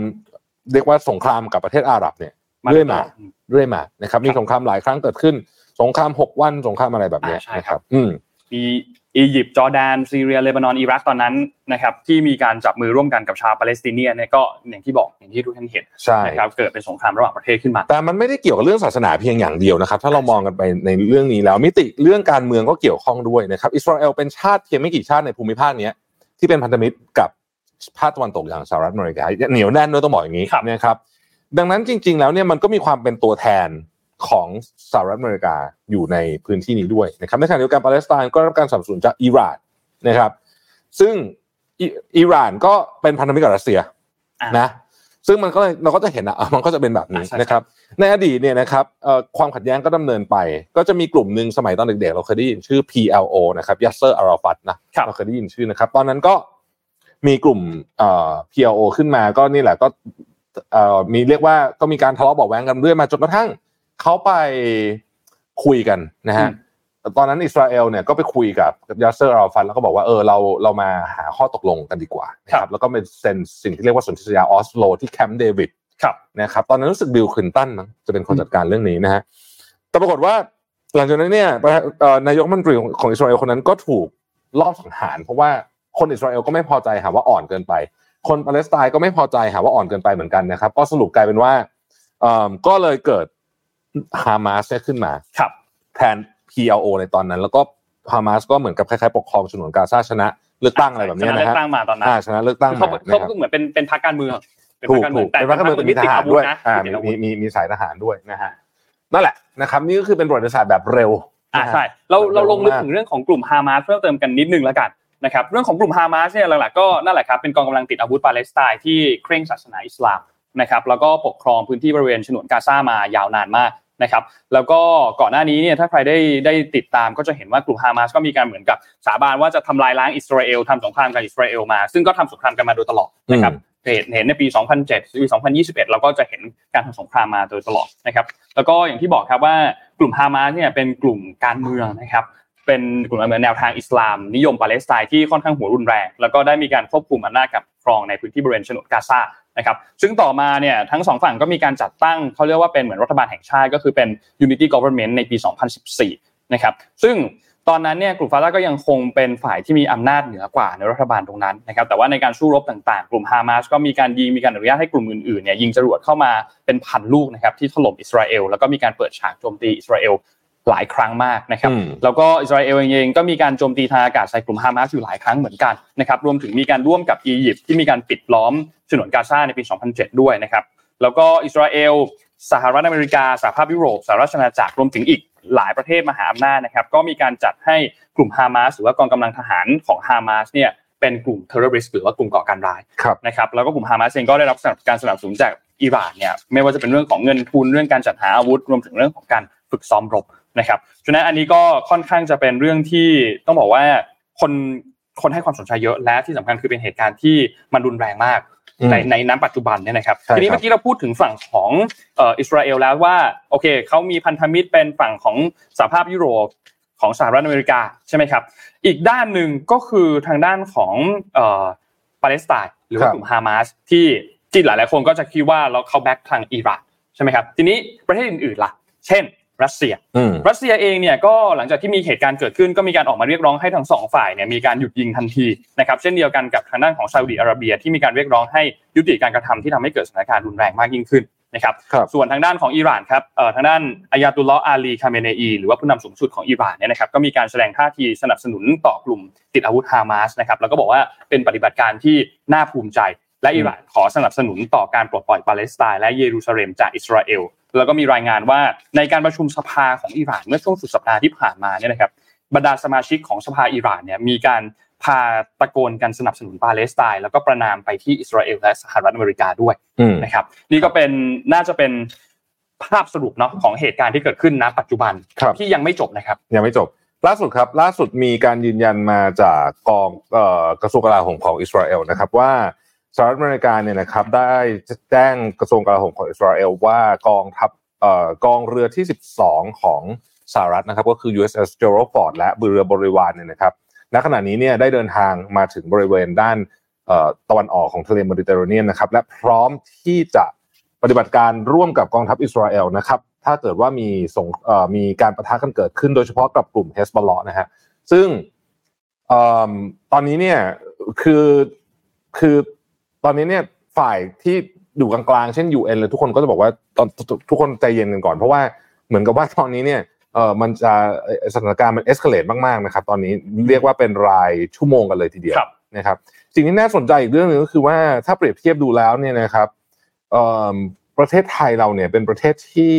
เรียกว่าสงครามกับประเทศอาหรับเนี่ยเรื่อยมาเรื่อยมานะครับ มีครับสงครามหลายครั้งเกิดขึ้น สงครามหกวันสงครามอะไรแบบเนี้ยอ่าใช่นะคครัรับบอืมมี อียิปต์จอร์แดนซีเรียเลบานอนอิรักตอนนั้นนะครับที่มีการจับมือร่วมกันกับชาว Palestinian เนี่ยก็อย่างที่บอกอย่างที่ทุกท่านเห็นใช่นะครับเกิดเป็นสงครามระหว่างประเทศขึ้นมา แต่มันไม่ได้เกี่ยวกับเรื่องศาสนาเพียงอย่างเดียวนะครับ ถ้าเรามองกันไปในเรื่องนี้แล้วมิติเรื่องการเมืองก็เกี่ยวข้องด้วยนะครับอิสราเอลเป็นชาติเพียงไม่กี่ชาติในภูมิภาคเนี้ยที่เป็นพันธมิตรกับภาคตะวันตกอย่างสหรัฐอเมริกาเหนียวแน่นด้วยต้องบอกอย่างนี้ครับนะครับดังนั้นจริง ๆ แล้วเนี่ยมันก็มีความเป็นตัวแทน ของสหรัฐอเมริกาอยู่ในพื้นที่นี้ด้วยนะครับในขณะเดียวกันปาเลสไตน์ก็รับการสนับสนุนจากอิหร่านนะครับ ซึ่งอิอิหร่านก็เป็นพันธมิตรกับรัสเซียอ่านะซึ่งมันก็เลยเราก็จะเห็นนะอะมันก็จะเป็นแบบนี้อ่าใช่นะครับ ในอดีตเนี่ยนะครับเอ่อความขัดแย้งก็ดำเนินไป ก็จะมีกลุ่มหนึ่งสมัยตอนเด็กๆเราเคยได้ยินชื่อ PLO นะครับยาเซอร์อาราฟัตนะครับเราเคยได้ยินชื่อนะครับ ตอนนั้นก็มีกลุ่มเอ่อ PLO ขึ้นมาก็นี่แหละก็เอ่อมีเรียกว่าก็มีการทะเลาะเบาะแว้งกันเรื่อยมาจนกระทั่ง เขาไปคุยกันนะฮะตอนนั้นอิสราเอลเนี่ยก็ไปคุยกับกับยาเซอร์อาราฟัตแล้วก็บอกว่าเออเราเรามาหาข้อตกลงกันดีกว่านะคครัรับบแล้วก็เป็นเซ็นสิ่งที่เรียกว่าสนธิสัญญาออสโลที่แคมป์เดวิดครับนะครับตอนนั้นรู้สึกบิลคลินตันมั้งจะเป็นคนจัดการเรื่องนี้นะฮะแต่ปรากฏว่าหลังจากนั้นเนี่ยประธานเอ่อนายกรัฐมนตรีของของอิสราเอลคนนั้นก็ถูกลอบสังหาร เพราะว่าคนอิสราเอลก็ไม่พอใจหาว่าอ่อนเกินไป คนปาเลสไตน์ก็ไม่พอใจหาว่าอ่อนเกินไปเหมือนกันนะครับ ก็สรุปกลายเป็นว่าเอ่อก็เลยเกิด ฮามาสเนี่ยขึ้นมาครับแทน PLO ในตอนนั้น แล้วก็ฮามาสก็เหมือนกับคล้ายๆปกครองฉนวนกาซาชนะเลือกตั้งอะไรแบบเนี้ยชนะเลืนะอฮะกตั้งมาตอนนั้นอ่าชนะเลือกตั้งคือเขามาเขานะครับเหมือนเป็นเป็นพรรคการเมืองเป็นถูพรรกคการเมืถูองกเป็นรัฐมนตรีมีทหารด้วยอ่าติมีอาวุธมีมีมีสายทหารด้วยนะฮะนั่นแหละนะครับนี่ก็คือเป็นประวัติศาสตร์แบบเร็วอ่านะฮะใช่เราเราลงลึกมากถึงเรื่องของกลุ่มฮามาสเพิ่มเติมกันนิดนึงแล้วกันนะครับเรื่องของกลุ่มฮามาสเนี่ยหลักๆก็นั่นแหละครับเป็นกองกำลังติดอาวุธปาเลสไตน์ที่เคร่งศาสนาอิสลามนะครับแล้วก็ปกครองพื้นที่บริเวณฉนวนกาซามายาวนานมาก นะครับแล้วก็ก่อนหน้านี้เนี่ยถ้าใครได้ได้ติดตามก็จะเห็นว่ากลุ่มฮามาสก็มีการเหมือนกับสาบานว่าจะทำลายล้างอิสราเอลทำสงครามกับอิสราเอลมา ซึ่งก็ทำสงครามกันมาโดยตลอดนะครับเห็นเห็นในปี 2007 ปี 2021 เราก็จะเห็นการทำสงครามมาโดยตลอดนะครับ แล้วก็อย่างที่บอกครับว่ากลุ่มฮามาสเนี่ยเป็นกลุ่มการเมืองนะครับ เป็นกลุ่มการเมืองแนวทางอิสลาม นิยมปาเลสไตน์ที่ค่อนข้างหัวรุนแรง แล้วก็ได้มีการควบคุมอำนาจกับครองในพื้นที่บริเวณฉนวนกาซา นะครับซึ่งต่อมาเนี่ยทั้งสองฝั่งก็มีการจัดตั้งเขาเรียกว่าเป็นเหมือนรัฐบาลแห่งชาติก็คือเป็น Unity Government ในปี 2014 นะครับซึ่งตอนนั้นเนี่ยกลุ่มฟาตาก็ยังคงเป็นฝ่ายที่มีอำนาจเหนือกว่าในรัฐบาลตรงนั้นนะครับแต่ว่าในการสู้รบต่างๆ กลุ่มฮามาสก็มีการยิงมีการอนุญาตให้กลุ่มอื่นๆเนี่ยยิงจรวดเข้ามาเป็นพันลูกนะครับที่ถล่มอิสราเอลแล้วก็มีการเปิดฉากโจมตีอิสราเอล หลายครั้งมากนะครับอืมแล้วก็อิสราเอลเองก็มีการโจมตีทางอากาศใส่กลุ่มฮามาสอยู่หลายครั้งเหมือนกันนะครับรวมถึงมีการร่วมกับอียิปต์ที่มีการปิดล้อมฉนวนกาซาในปี 2007 ด้วยนะครับแล้วก็อิสราเอลสหรัฐอเมริกาสหภาพยุโรปสหราชอาณาจักรรวมถึงอีกหลายประเทศมหาอำนาจนะครับก็มีการจัดให้กลุ่มฮามาสหรือว่ากองกำลังทหารของฮามาสเนี่ยเป็นกลุ่ม terrorist หรือว่ากลุ่มก่อการร้ายครับนะครับแล้วก็กลุ่มฮามาสเองก็ได้รับการสนับสนุนจากอิหร่านเนี่ยไม่ว่าจะเป็นเรื่องของเงินทุนเรื่องการจัดหาอาวุธ รวมถึงเรื่องของการฝึกซ้อมรบ นะครับฉะนั้นอันนี้ก็ค่อนข้างจะเป็นเรื่องที่ต้องบอกว่าคนคนให้ความสนใจเยอะและที่สำคัญคือเป็นเหตุการณ์ที่มันรุนแรงมากในในน้ำปัจจุบันเนี่ยนะครับใช่ทีนี้ครับเมื่อกี้เราพูดถึงฝั่งของเอ่ออิสราเอลแล้วว่าโอเคเขามีพันธมิตรเป็นฝั่งของสหภาพยุโรปของสหรัฐอเมริกาใช่ไหมครับ อีกด้านหนึ่งก็คือทางด้านของเอ่อปาเลสไตน์หรือว่าครับกลุ่มฮามาสที่ที่หลายๆคนก็จะคิดว่าเราเขา back ทางอิหร่านใช่ไหมครับทีนี้ประเทศอื่นๆล่ะ เช่น รัสเซียอืมรัสเซียเองเนี่ยก็หลังจากที่มีเหตุการณ์เกิดขึ้นก็มีการออกมาเรียกร้องให้ทั้งสองฝ่ายเนี่ยมีการหยุดยิงทันทีนะครับเช่นเดียวกันกับทางด้านของซาอุดิอาระเบียที่มีการเรียกร้องให้ยุติการกระทำที่ทำให้เกิดสถานการณ์รุนแรงมากยิ่งขึ้นนะครับครับส่วนทางด้านของอิหร่านครับเอ่อทางด้านอายาตุลลอฮ์อาลีคาเมเนอีหรือว่าผู้นำสูงสุดของอิหร่านเนี่ยนะครับก็มีการแสดงท่าทีสนับสนุนต่อกลุ่มติดอาวุธฮามาสนะครับแล้วก็บอกว่าเป็นปฏิบัติการที่น่าภูมิใจและอิหร่านขอสนับสนุนต่อการปลดปล่อยปาเลสไตน์และเยรูซาเล็มจากอิสราเอล แล้วก็มีรายงานว่าในการประชุมสภาของอิหร่านเมื่อช่วงสุดสัปดาห์ที่ผ่านมาเนี่ยนะครับบรรดาสมาชิกของสภาอิหร่านเนี่ยมีการพาตะโกนกันสนับสนุนปาเลสไตน์แล้วก็ประนามไปที่อิสราเอลและสหรัฐอเมริกาด้วยอืมนะครับ นี่ก็เป็นน่าจะเป็นภาพสรุปเนาะของเหตุการณ์ที่เกิดขึ้นณปัจจุบันครับที่ยังไม่จบนะครับ ยังไม่จบ ล่าสุดครับ ล่าสุดมีการยืนยันมาจากกองเอ่อกระทรวงกลาโหมของอิสราเอลนะครับว่า สหรัฐอเมริกาเนี่ยนะครับได้แจ้งกระทรวงกลาโหมของอิสราเอลว่ากองทัพเอ่อกองเรือที่ 12 ของสหรัฐนะครับก็คือ USS Gerald Ford และเรือบริวารเนี่ยนะครับณขณะนี้เนี่ยได้เดินทางมาถึงบริเวณด้านเอ่อตะวันออกของทะเลเมดิเตอร์เรเนียนนะครับและพร้อมที่จะปฏิบัติการร่วมกับกองทัพอิสราเอลนะครับถ้าเกิดว่ามีสงเอ่อมีการปะทะกันเกิดขึ้นโดยเฉพาะกับกลุ่มเฮซบอลเลาะห์นะฮะซึ่งเอ่อตอนนี้เนี่ยคือคือ ตอนนี้เนี่ยฝ่ายที่อยู่กลางๆเช่น UN เลยทุกคนก็จะบอกว่าตอนทุกคนใจเย็นกันก่อน เพราะว่าเหมือนกับว่าตอนนี้เนี่ยเออมันจะเอ่อสถานการณ์มัน escalate มากๆนะครับตอนนี้เรียกว่าเป็นรายชั่วโมงกันเลยทีเดียวครับนะครับสิ่งที่น่าสนใจอีกเรื่องหนึ่งก็คือว่าถ้าเปรียบเทียบดูแล้วเนี่ยนะครับเอ่อประเทศไทยเราเนี่ยเป็นประเทศที่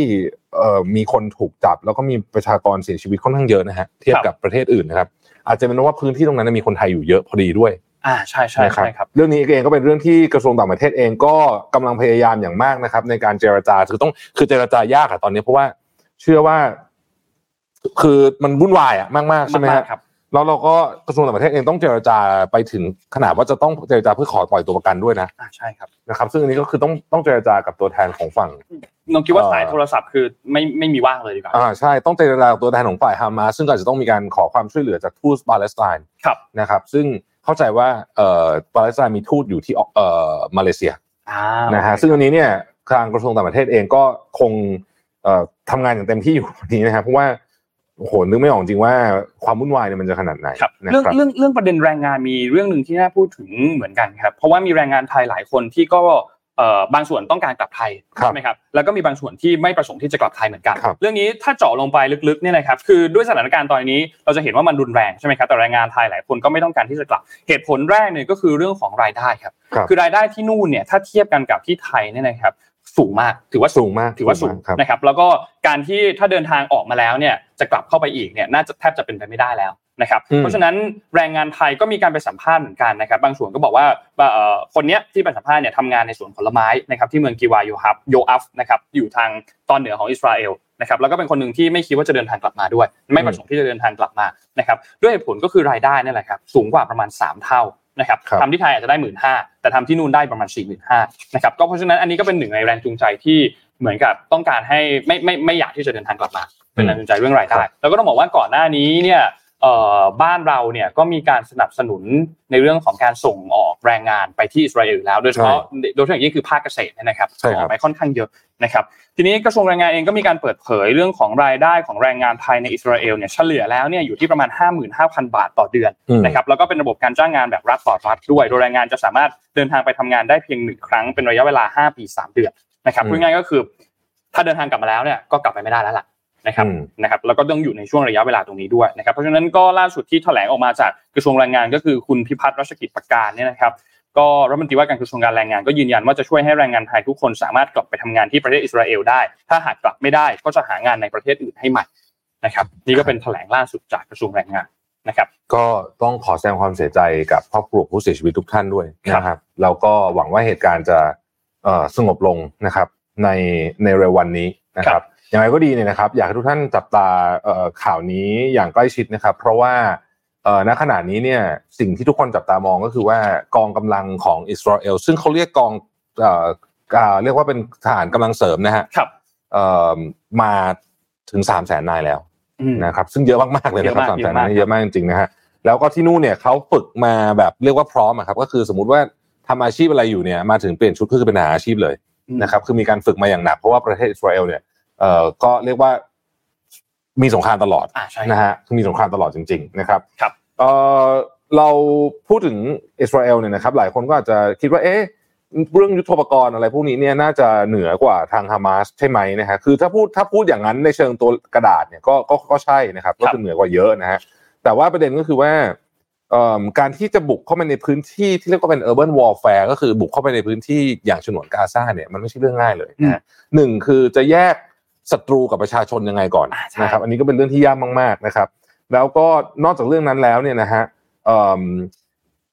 เอ่อมีคนถูกจับ แล้วก็มีประชากรเสียชีวิตค่อนข้างเยอะนะฮะเทียบกับประเทศอื่นนะครับอาจจะเป็นเพราะว่าพื้นที่ตรงนั้นมีคนไทยอยู่เยอะพอดีด้วย อ่าใช่ใช่นะใช่ครับเรื่องนี้เองก็เป็นเรื่องที่กระทรวงต่างประเทศเองก็กำลังพยายามอย่างมากนะครับ ในการเจรจาคือต้องคือเจรจายากอะตอนนี้เพราะว่าเชื่อว่า คือมันวุ่นวายอะมากๆใช่ไหมมาฮะกๆครับแล้วเราก็กระทรวงต่างประเทศเองต้องเจรจาไปถึงขนาดว่าจะต้องเจรจาเพื่อขอปล่อยตัวประกันด้วยนะอ่าใช่ครับนะครับ ซึ่งอันนี้ก็คือต้องต้องเจรจากับตัวแทนของฝั่งนงคิดว่าเอ่อสายโทรศัพท์คือไม่ไม่มีว่างเลยดีกว่าอ่าใช่ต้องเจรจากับตัวแทนของฝ่ายฮามาสซึ่งก็อาจจะต้องมีการขอความช่วยเหลือจากทูตปาเลสไตน์ครับนะครับ ซึ่ง เข้าใจว่าเอ่อปาเลสไตน์มีทูตอยู่ที่เอ่อมาเลเซียอ่านะฮะโอเคซึ่งอันนี้เนี่ยทางกระทรวงต่างประเทศเองก็คงเอ่อทำงานอย่างเต็มที่อยู่วันนี้นะครับเพราะว่าโอ้โหนึกไม่ออกจริงว่าความวุ่นวายเนี่ยมันจะขนาดไหนครับนะเรื่องครับเรื่องเรื่องประเด็นแรงงานมีเรื่องหนึ่งที่น่าพูดถึงเหมือนกันครับ เพราะว่ามีแรงงานไทยหลายคนที่ก็เอ่อ บางส่วนต้องการกลับไทยครับใช่ไหมครับแล้วก็มีบางส่วนที่ไม่ประสงค์ที่จะกลับไทยเหมือนกันครับเรื่องนี้ถ้าเจาะลงไปลึกๆเนี่ยนะครับคือด้วยสถานการณ์ตอนนี้เราจะเห็นว่ามันรุนแรงใช่ไหมครับแต่แรงงานไทยหลายคนก็ไม่ต้องการที่จะกลับ เหตุผลแรกเนี่ยก็คือเรื่องของรายได้ครับครับคือรายได้ที่นู่นเนี่ยถ้าเทียบกันกับที่ไทยเนี่ยนะครับสูงมากถือว่าสูงมากถือว่าสูงครับนะครับแล้วก็การที่ถ้าเดินทางออกมาแล้วเนี่ยจะกลับเข้าไปอีกเนี่ยน่าจะแทบจะเป็นไปไม่ได้แล้ว นะครับอืมเพราะฉะนั้นแรงงานไทยก็มีการไปสัมภาษณ์เหมือนกันนะครับ บางส่วนก็บอกว่าเอ่อคนเนี้ยที่ไปสัมภาษณ์เนี่ยทำงานในสวนผลไม้นะครับที่เมืองกิวาโยฮับโยอัฟนะครับอยู่ทางตอนเหนือของอิสราเอลนะครับแล้วก็เป็นคนหนึ่งที่ไม่คิดว่าจะเดินทางกลับมาด้วย ไม่ประสงค์ที่จะเดินทางกลับมานะครับด้วยเหตุผลก็คือรายได้นี่แหละครับสูงกว่าประมาณ 3 เท่านะครับครับทำที่ไทยอาจจะได้หมื่นห้าแต่ทำที่นู่นได้ประมาณ4ี่หมื่นห้านะครับก็เพราะฉะนั้นอันนี้ก็เป็นหนึ่งในแรงจูงใจที่เหมือนกับต้องการให้ไม่ไม่ไม่อยากที่จะเดินทางกลับมา เป็นแรงจูงใจเรื่องรายได้แล้วก็ต้องบอกว่าก่อนหน้านี้เนี่ยเอ่อ บ้านเราเนี่ยก็มีการสนับสนุนในเรื่องของการส่งออกแรงงานไปที่อิสราเอลอยู่แล้วโดยเฉพาะโดยเฉพาะอย่างยิ่งคือภาคเกษตรเนยนะครับใช่ส่งคอรัอบกไปค่อนข้างเยอะนะครับ ทีนี้กระทรวงแรงงานเองก็มีการเปิดเผยเรื่องของรายได้ของแรงงานไทยในอิสราเอลเนี่ยเฉลี่ยแล้วเนี่ยอยู่ที่ประมาณ 55,000 บาทต่อเดือนอืมนะครับแล้วก็เป็นระบบการจ้างงานแบบรัฐต่อรัฐด้วย โดยแรงงานจะสามารถเดินทางไปทำงานได้เพียงหนึ่งครั้งเป็นระยะเวลา 5 ปี 3 เดือนนะครับอืมพูดง่ายๆก็คือ ถ้าเดินทางกลับมาแล้วเนี่ยก็กลับไปไม่ได้แล้วล่ะ นะครับอืมนะครับแล้วก็ต้องอยู่ในช่วงระยะเวลาตรงนี้ด้วยนะครับเพราะฉะนั้นก็ล่าสุดที่แถลงออกมาจากกระทรวงแรงงาน ก็คือคุณพิพัฒน์รัชกิจประการเนี่ยนะครับก็รัฐมนตรีว่าการกระทรวงการแรงงานก็ยืนยันว่าจะช่วยให้แรงงานไทยทุกคนสามารถกลับไปทำงานที่ประเทศอิสราเอลได้ ถ้าหากกลับไม่ได้ก็จะหางานในประเทศอื่นให้ใหม่นะครับ นี่ก็เป็นแถลงล่าสุดจากกระทรวงแรงงานนะครับ ก็ต้องขอแสดงความเสียใจกับครอบครัวผู้เสียชีวิตทุกท่านด้วยครับนะครับแล้วก็หวังว่าเหตุการณ์จะเอ่อสงบลงนะครับในในเร็ววันนี้นะครับ อย่างไรก็ดีเนี่ยนะครับ อยากให้ทุกท่านจับตาเอ่อข่าวนี้อย่างใกล้ชิดนะครับ เพราะว่าเอ่อณขณะนี้เนี่ยสิ่งที่ทุกคนจับตามองก็คือว่ากองกำลังของอิสราเอลซึ่งเขาเรียกกองเอ่ออ่าเรียกว่าเป็นทหารกำลังเสริมนะฮะครับเอ่อมาถึงสามแสนนายแล้วอืมนะครับ ซึ่งเยอะมากๆเลยนะครับเยสามอะแสมากนนายเยเยอะอะมากมากจริงๆนะฮะแล้วก็ที่นู่นเนี่ยเขาฝึกมาแบบเรียกว่าพร้อมอะครับ ก็คือสมมุติว่าทำอาชีพอะไรอยู่เนี่ยมาถึงเปลี่ยนชุดก็คือเป็นทหารอาชีพเลยอืมนะครับ คือมีการฝึกมาอย่างหนักเพราะว่าประเทศอิสราเอลเนี่ย เอ่อก็เรียกว่ามีสงครามตลอดอ่าใช่นะฮะมีสงครามตลอดจริง ๆ นะครับครับเอ่อเราพูดถึงอิสราเอลเนี่ยนะครับ หลายคนก็อาจจะคิดว่าเอ๊ะเรื่องยุทโธปกรณ์อะไรพวกนี้เนี่ยน่าจะเหนือกว่าทางฮามาสใช่ไหมนะฮะคือถ้าพูดถ้าพูดอย่างนั้นในเชิงตัวกระดาษเนี่ยก็ก็ก็ใช่นะครับ ก็คือเหนือกว่าเยอะนะฮะแต่ว่าประเด็นก็คือว่าเอ่อการที่จะบุกเข้าไปในพื้นที่ที่เรียกว่าเป็น urban warfare ก็คือบุกเข้าไปในพื้นที่อย่างฉนวนกาซาเนี่ยมันไม่ใช่เรื่องง่ายเลยนะฮะหนึ่งคือจะแยก ศัตรูกับประชาชนยังไงก่อนอ่าใช่นะครับ อันนี้ก็เป็นเรื่องที่ยากมาก ๆนะครับ แล้วก็นอกจากเรื่องนั้นแล้วเนี่ยนะฮะเอิ่ม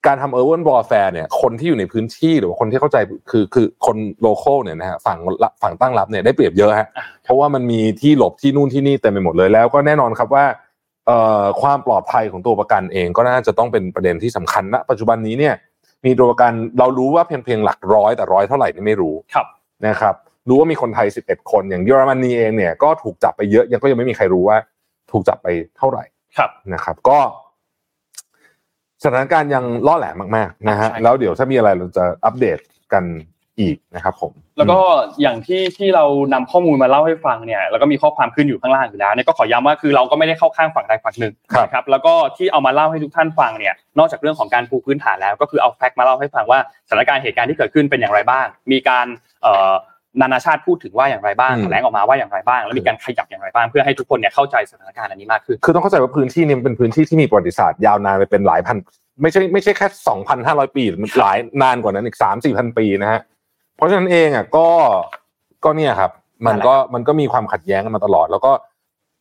การทำ urban warfare เนี่ยคนที่อยู่ในพื้นที่หรือว่าคนที่เข้าใจคือคือคน local เนี่ยนะฮะฝั่งฝั่งตั้งรับเนี่ยได้เปรียบเยอะฮะอ่าเพราะว่ามันมีที่หลบที่นู่นที่นี่เต็มไปหมดเลยแล้วก็แน่นอนครับว่าเอ่อความปลอดภัยของตัวประกันเองก็น่าจะต้องเป็นประเด็นที่สำคัญณปัจจุบันนี้เนี่ยมีตัวประกันเรารู้ว่าเพียงเพียงหลักร้อยแต่ร้อยเท่าไหร่นี่ไม่รู้ครับนะครับ รู้ว่ามีคนไทย 11 คนอย่างเยอรมนีเองเนี่ยก็ถูกจับไปเยอะยังก็ยังไม่มีใครรู้ว่า ถูกจับไปเท่าไหร่ครับนะครับ ก็สถานการณ์ยังล่อแหลมมากๆนะฮะใช่แล้วเดี๋ยวถ้ามีอะไรเราจะอัปเดตกันอีกนะครับผม แล้วก็อย่างที่ที่เรานำข้อมูลมาเล่าให้ฟังเนี่ยแล้วก็มีข้อความขึ้นอยู่ข้างล่างอยู่แล้วเนี่ยก็ขอย้ำว่าคือเราก็ไม่ได้เข้าข้างฝั่งใดฝั่งหนึ่งครับนะครับแล้วก็ที่เอามาเล่าให้ทุกท่านฟังเนี่ยนอกจากเรื่องของการปูพื้นฐานแล้ว ก็คือเอาแฟกต์มาเล่าให้ฟังว่าสถานการณ์เหตุการณ์ที่เกิดขึ้นเป็นอย่างไรบ้าง มีการเอ่อ นานาชาติพูดถึงว่าอย่างไรบ้างอืมแถลงออกมาว่าอย่างไรบ้าง แล้วมีการขยับอย่างไรบ้างเพื่อให้ทุกคนเนี่ยเข้าใจสถานการณ์อันนี้มากขึ้นคือต้องเข้าใจว่าพื้นที่นี้มันเป็นพื้นที่ที่มีประวัติศาสตร์ยาวนานไปเป็นหลายพัน ไม่ใช่ไม่ใช่แค่สองพันห้าร้อยปีมันหลายนานกว่านั้นอีกสามสี่พันปีนะฮะเพราะฉะนั้นเองอะก็ก็เนี่ยครับ มันก็มันก็มีความขัดแย้งกันมาตลอด แล้วก็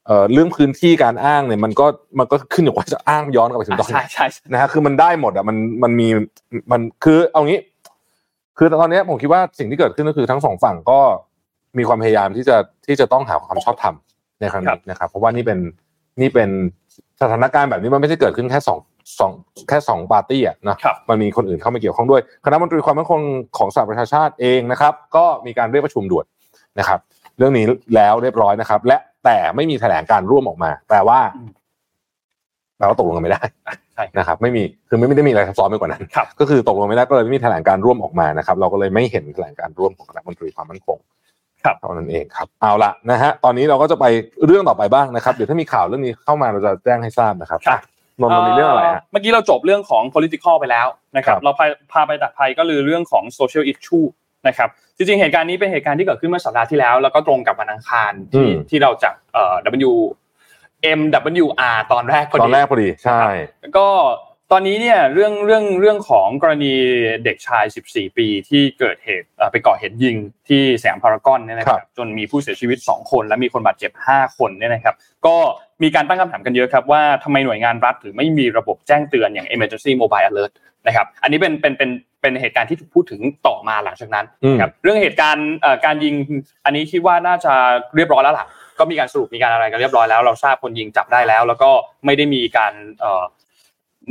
เอ่อเรื่องพื้นที่การอ้างเนี่ยมันก็มันก็ขึ้นอยู่ว่าจะอ้างย้อนกลับไปถึงตอนไหนใช่ใช่ใช่นะฮะคือมันได้หมดอะมันมันมีมันคือเอางี้ คือตอนเนี้ยผมคิดว่าสิ่งที่เกิดขึ้นก็คือทั้งสองฝั่งก็มีความพยายามที่จะที่จะต้องหาความชอบธรรมในครั้งนี้นะครับ เพราะว่านี่เป็นนี่เป็นสถานการณ์แบบนี้มันไม่ใช่เกิดขึ้นแค่สองสองแค่สองปาร์ตี้อะนะครับมันมีคนอื่นเข้ามาเกี่ยวข้องด้วยคณะมนตรีความมั่นคงของสหประชาชาติเองนะครับ ก็มีการเรียกประชุมด่วนนะครับ เรื่องนี้แล้วเรียบร้อยนะครับ และแต่ไม่มีแถลงการร่วมออกมาแปลว่าอืม แปลว่าตกลงกันไม่ได้ใช่นะครับไม่มีคือไม่ได้มีอะไรซับซ้อนไปกว่านั้นครับก็คือตกลงไม่ได้ก็เลยไม่มีแถลงการร่วมออกมานะครับเราก็เลยไม่เห็นแถลงการร่วมของคณะมนตรีความมั่นคงครับเท่านั้นเองครับเอาละนะฮะตอนนี้เราก็จะไปเรื่องต่อไปบ้างนะครับเดี๋ยวถ้ามีข่าวเรื่องนี้เข้ามาเราจะแจ้งให้ทราบนะครับครับอะนนท์วันนี้เรื่องอะไรฮะเมื่อกี้เราจบเรื่องของ political ไปแล้วนะครับครับเราพาพาไปตัดภัยก็คือเรื่องของ social issue นะครับจริงๆเหตุการณ์นี้เป็นเหตุการณ์ที่เกิดขึ้นเมื่อสัปดาห์ที่แล้ว แล้วก็ตรงกับวันอังคารที่ที่เราจัดเอ่อ W MWR ตอนแรกพอตอนดีแรกพอดีใช่ก็ตอนนี้เนี่ยเรื่องเรื่องเรื่องของกรณีเด็กชาย 14 ปีที่เกิดเหตุเอ่อไปก่อเหตุยิงที่แสยามพารากอนเนี่ยนะคครัรับบจนมีผู้เสียชีวิต 2 คน และมีคนบาดเจ็บ 5 คนเนี่ยนะครับ ก็มีการตั้งคำถามกันเยอะครับว่าทำไมหน่วยงานรัฐถึงไม่มีระบบแจ้งเตือนอย่าง emergency mobile alert นะครับอันนี้เป็นเป็นเป็นเป็นเหตุการณ์ที่ถูกพูดถึงต่อมาหลังจากนั้นอืมครับเรื่องเหตุการณ์เอ่อการยิงอันนี้คิดว่าน่าจะเรียบร้อยแล้วล่ะ ก็มีการสรุปมีการอะไรกันเรียบร้อยแล้ว เราทราบคนยิงจับได้แล้ว แล้วก็ไม่ได้มีการเอ่อ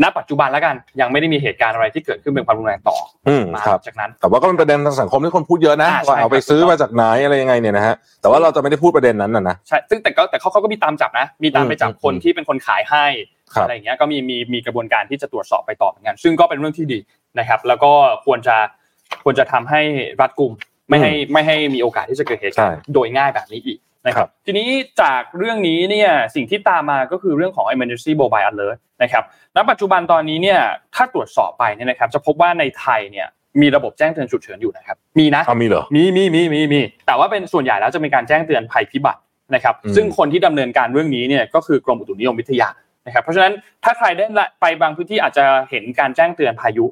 ณปัจจุบันแล้วกันยังไม่ได้มีเหตุการณ์อะไรที่เกิดขึ้นเป็นความรุนแรงต่ออืมมาครับจากนั้น แต่ว่าก็เป็นประเด็นทางสังคมที่คนพูดเยอะนะอ่าใช่ว่าเอาไปครับซื้อมาจากไหนอะไรยังไงเนี่ยนะฮะแต่ว่าเราจะไม่ได้พูดประเด็นนั้นนะนะใช่ซึ่งแต่ก็แต่เขาเขาก็มีตามจับนะ มีตามไปจับอืมคนอืมที่เป็นคนขายให้ครับอะไรอย่างเงี้ยก็มีมีมีกระบวนการที่จะตรวจสอบไปต่อเหมือนกันซึ่งก็เป็นเรื่องที่ดีนะครับ แล้วก็ควรจะควรจะทำให้รัดกุมไม่ให้ไม่ให้มีโอกาสที่จะเกิดเหตุการณ์ใช่โดยง่ายแบบนี้อีก นะคครัรับบทีนี้จากเรื่องนี้เนี่ยสิ่งที่ตามมาก็คือเรื่องของ emergency mobile alert นะครับณปัจจุบันตอนนี้เนี่ยถ้าตรวจสอบไปเนี่ยนะครับจะพบว่าในไทยเนี่ยมีระบบแจ้งเตือนฉุกเฉินอยู่นะครับมีนะเอามีเหรอมีมีมีมีมีแต่ว่าเป็นส่วนใหญ่แล้วจะมีการแจ้งเตือนภัยพิบัตินะครับอืมซึ่งคนที่ดำเนินการเรื่องนี้เนี่ยก็คือกรมอุตุนิยมวิทยานะครับเพราะฉะนั้นถ้าใครได้ไปบางพื้นที่อาจจะเห็นการแจ้งเตือนพายุ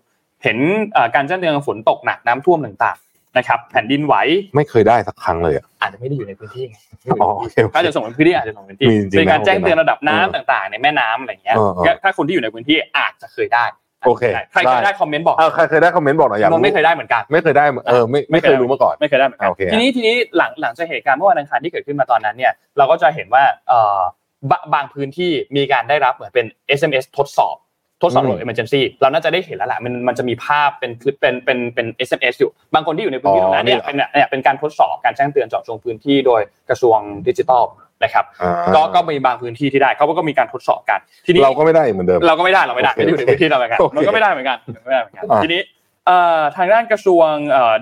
เห็นเอ่อการแจ้งเตือนฝนตกหนักน้ำท่วมต่างๆ นะครับแผ่นดินไหวไม่เคยได้สักครั้งเลยอะอาจจะไม่ได้อยู่ในพื้นที่ไงอ๋อโอเคโอเคถ้าจะส่งเป็นพื้นที่อาจจะส่งเป็นพื้นที่มีจริงๆเป็นการนะแจ้งเตือนระดับน้ำเออต่างๆ ในแม่น้ำอะไรอย่างเงี้ยเออเออก็ถ้าคนที่อยู่ในพื้นที่อาจจะเคยได้โอเคใครเคยได้คอมเมนต์บอกเออใครเคยได้คอมเมนต์บอกหน่อยอยากนนรู้ท์ไม่เคยได้เหมือนกันไม่เคยได้เออไม่ไม่เคยรู้มาก่อนไม่เคยได้เหมือนกันโอเคทีนี้ทีนี้หลังหลังจากเหตุการณ์เมื่อวันอังคารที่เกิดขึ้นมาตอนนั้นเนี่ยเราก็จะเห็นว่าเอ่อบะบางพื้นที่มีการได้รับเหมือนเป็น SMS ทดสอบ ทดสอบระบบ emergency เราน่าจะได้เห็นแล้วแหละมันมันจะมีภาพเป็นคลิปเป็นเป็นเป็น SMS อยู่ บางคนที่อยู่ในพื้นที่ตรงนั้นเนี่ยอ๋อเป็นเนี่ยเป็นการทดสอบการแจ้งเตือนเจาะจงพื้นที่โดยกระทรวงดิจิทัลนะครับอ่าก็ก็มีบางพื้นที่ที่ได้เขาก็มีการทดสอบกันทีนี้เราก็ไม่ได้เหมือนเดิมเราก็ไม่ได้เราไม่ได้โอเคไม่ได้อยู่ในพื้นที่เราเหมือนกันโอเคมันก็ไม่ได้เหมือนกันไม่ได้เหมือนกันอ่าทีนี้เอ่อทางด้านกระทรวง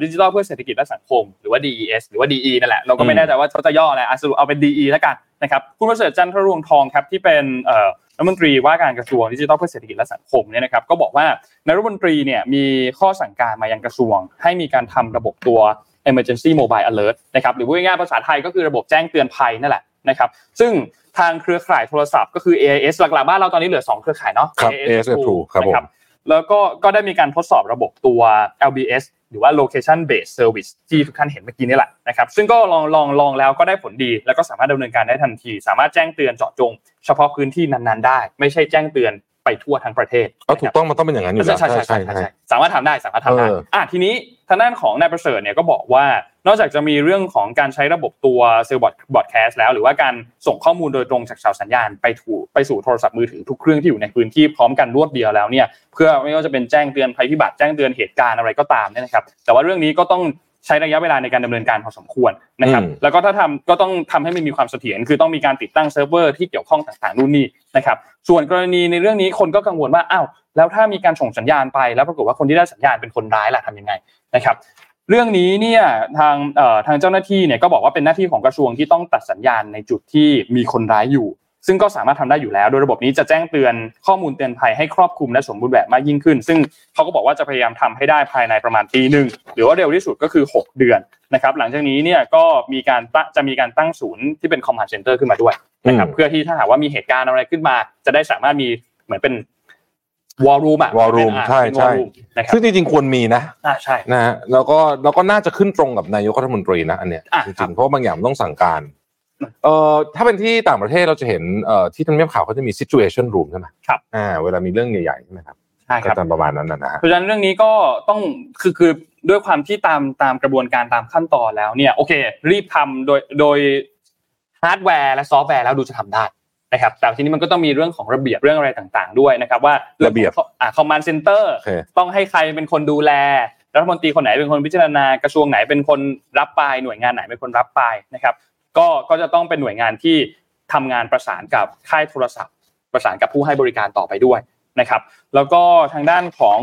ดิจิทัลเพื่อเศรษฐกิจและสังคม หรือว่า DES หรือว่า DE นั่นแหละเราก็ไม่แน่ใจว่าเขาจะย่ออะไรอะสรุปเอาเป็น DE แล้วกันนะครับคุณประเสริฐจันทรรวงทองครับที่เป็นเอ่อ รัฐมนตรีว่าการกระทรวงดิจิทัลเพื่อเศรษฐกิจและสังคมเนี่ยนะครับก็บอกว่านายรัฐมนตรีเนี่ยมีข้อสั่งการมายังกระทรวง ให้มีการทำระบบตัว emergency mobile alert นะครับหรือพูดง่ายๆภาษาไทยก็คือระบบแจ้งเตือนภัยนั่นแหละนะครับซึ่งทางเครือข่ายโทรศัพท์ก็คือ AIS หลักๆบ้านเราตอนนี้เหลือ 2 เครือข่ายเนาะครับ AIS และ True ครับผมนะแล้วก็ก็ได้มีการทดสอบระบบตัว LBS หรือว่า location based service ที่ทุกท่านเห็นเมื่อกี้นี่แหละนะครับซึ่งก็ลองลองลองแล้วก็ได้ผลดี แล้วก็สามารถดำเนินการได้ทันที สามารถแจ้งเตือนเจาะจง เฉพาะพื้นที่นั้นๆได้ ไม่ใช่แจ้งเตือน ไปทั่วทั้งประเทศเอาถูกต้องมันต้องเป็นอย่างนั้นอยู่แล้วใช่ใช่ใช่ใช่ใช่สามารถทำได้สามารถทำได้เอออะทีนี้ทางด้านของนายประเสริฐเนี่ยก็บอกว่านอกจากจะมีเรื่องของการใช้ระบบตัวเซลล์บอดบอดแคสต์แล้ว หรือว่าการส่งข้อมูลโดยตรงจากเสาสัญญาณไปถูไปสู่โทรศัพท์มือถือทุกเครื่องที่อยู่ในพื้นที่พร้อมกันรวดเดียวแล้วเนี่ยเพื่อไม่ว่าจะเป็นแจ้งเตือนภัยพิบัติแจ้งเตือนเหตุการณ์อะไรก็ตามเนี่ยนะครับแต่ว่าเรื่องนี้ก็ต้อง ใช้ระยะเวลาในการดำเนินการพอสมควรนะครับอืมแล้วก็ถ้าทำก็ต้องทำให้มันมีความเสถียรคือต้องมีการติดตั้งเซิร์ฟเวอร์ที่เกี่ยวข้องต่างๆนู่นนี่นะครับส่วนกรณีในเรื่องนี้คนก็กังวลว่าอ้าวแล้วถ้ามีการส่งสัญญาณไปแล้วปรากฏว่าคนที่ได้สัญญาณเป็นคนร้ายล่ะทำยังไงนะครับเรื่องนี้เนี่ยทางเอ่อทางเจ้าหน้าที่เนี่ยก็บอกว่าเป็นหน้าที่ของกระทรวงที่ต้องตัดสัญญาณในจุดที่มีคนร้ายอยู่ ซึ่งก็สามารถทำได้อยู่แล้ว โดยระบบนี้จะแจ้งเตือนข้อมูลเตือนภัยให้ครอบคลุมและสมบูรณ์แบบมากยิ่งขึ้น ซึ่งเขาก็บอกว่าจะพยายามทำให้ได้ภายในประมาณปีหนึ่งหรือว่าเร็วที่สุดก็คือ 6 เดือนนะครับ หลังจากนี้เนี่ยก็มีการตั้งจะมีการตั้งศูนย์ที่เป็น command center ขึ้นมาด้วยนะครับอืมเพื่อที่ถ้าหากว่ามีเหตุการณ์อะไรขึ้นมา จะได้สามารถมีเหมือนเป็น war room อะ War room เป็นอ่าใช่เป็นใช่ war room นะครับซึ่งจริงๆควรมีนะอ่าใช่นะฮะแล้วก็แล้วก็น่าจะขึ้นตรงกับนายกรัฐมนตรีนะอันเนี้ยอะจครัริบงๆเพราะว่าบางอย่างมันต้องสั่งการ เอ่อถ้าเป็นที่ต่างประเทศเราจะเห็นเอ่อที่ทำเนียบข่าวเขาจะมี situation room ใช่ไหมครับอ่าเวลามีเรื่องใหญ่ๆใช่ไหมครับใช่ครับก็จะประมาณนั้นนะนะฮะเพราะฉะนั้นเรื่องนี้ก็ต้องคือคือด้วยความที่ตามตามกระบวนการตามขั้นตอนแล้วเนี่ยโอเค รีบทำโดยโดยฮาร์ดแวร์และซอฟต์แวร์แล้วดูจะทำได้นะครับแต่ทีนี้มันก็ต้องมีเรื่องของระเบียบเรื่องอะไรต่างๆ ด้วยนะครับ ว่าระเบียบอ่า command center โอเคต้องให้ใครเป็นคนดูแลรัฐมนตรีคนไหนเป็นคนพิจารณากระทรวงไหนเป็นคนรับไปหน่วยงานไหนเป็นคนรับไปนะครับ ก็ก็จะต้องเป็นหน่วยงานที่ทำงานประสานกับค่ายโทรศัพท์ ประสานกับผู้ให้บริการต่อไปด้วยนะครับแล้วก็ทางด้านของ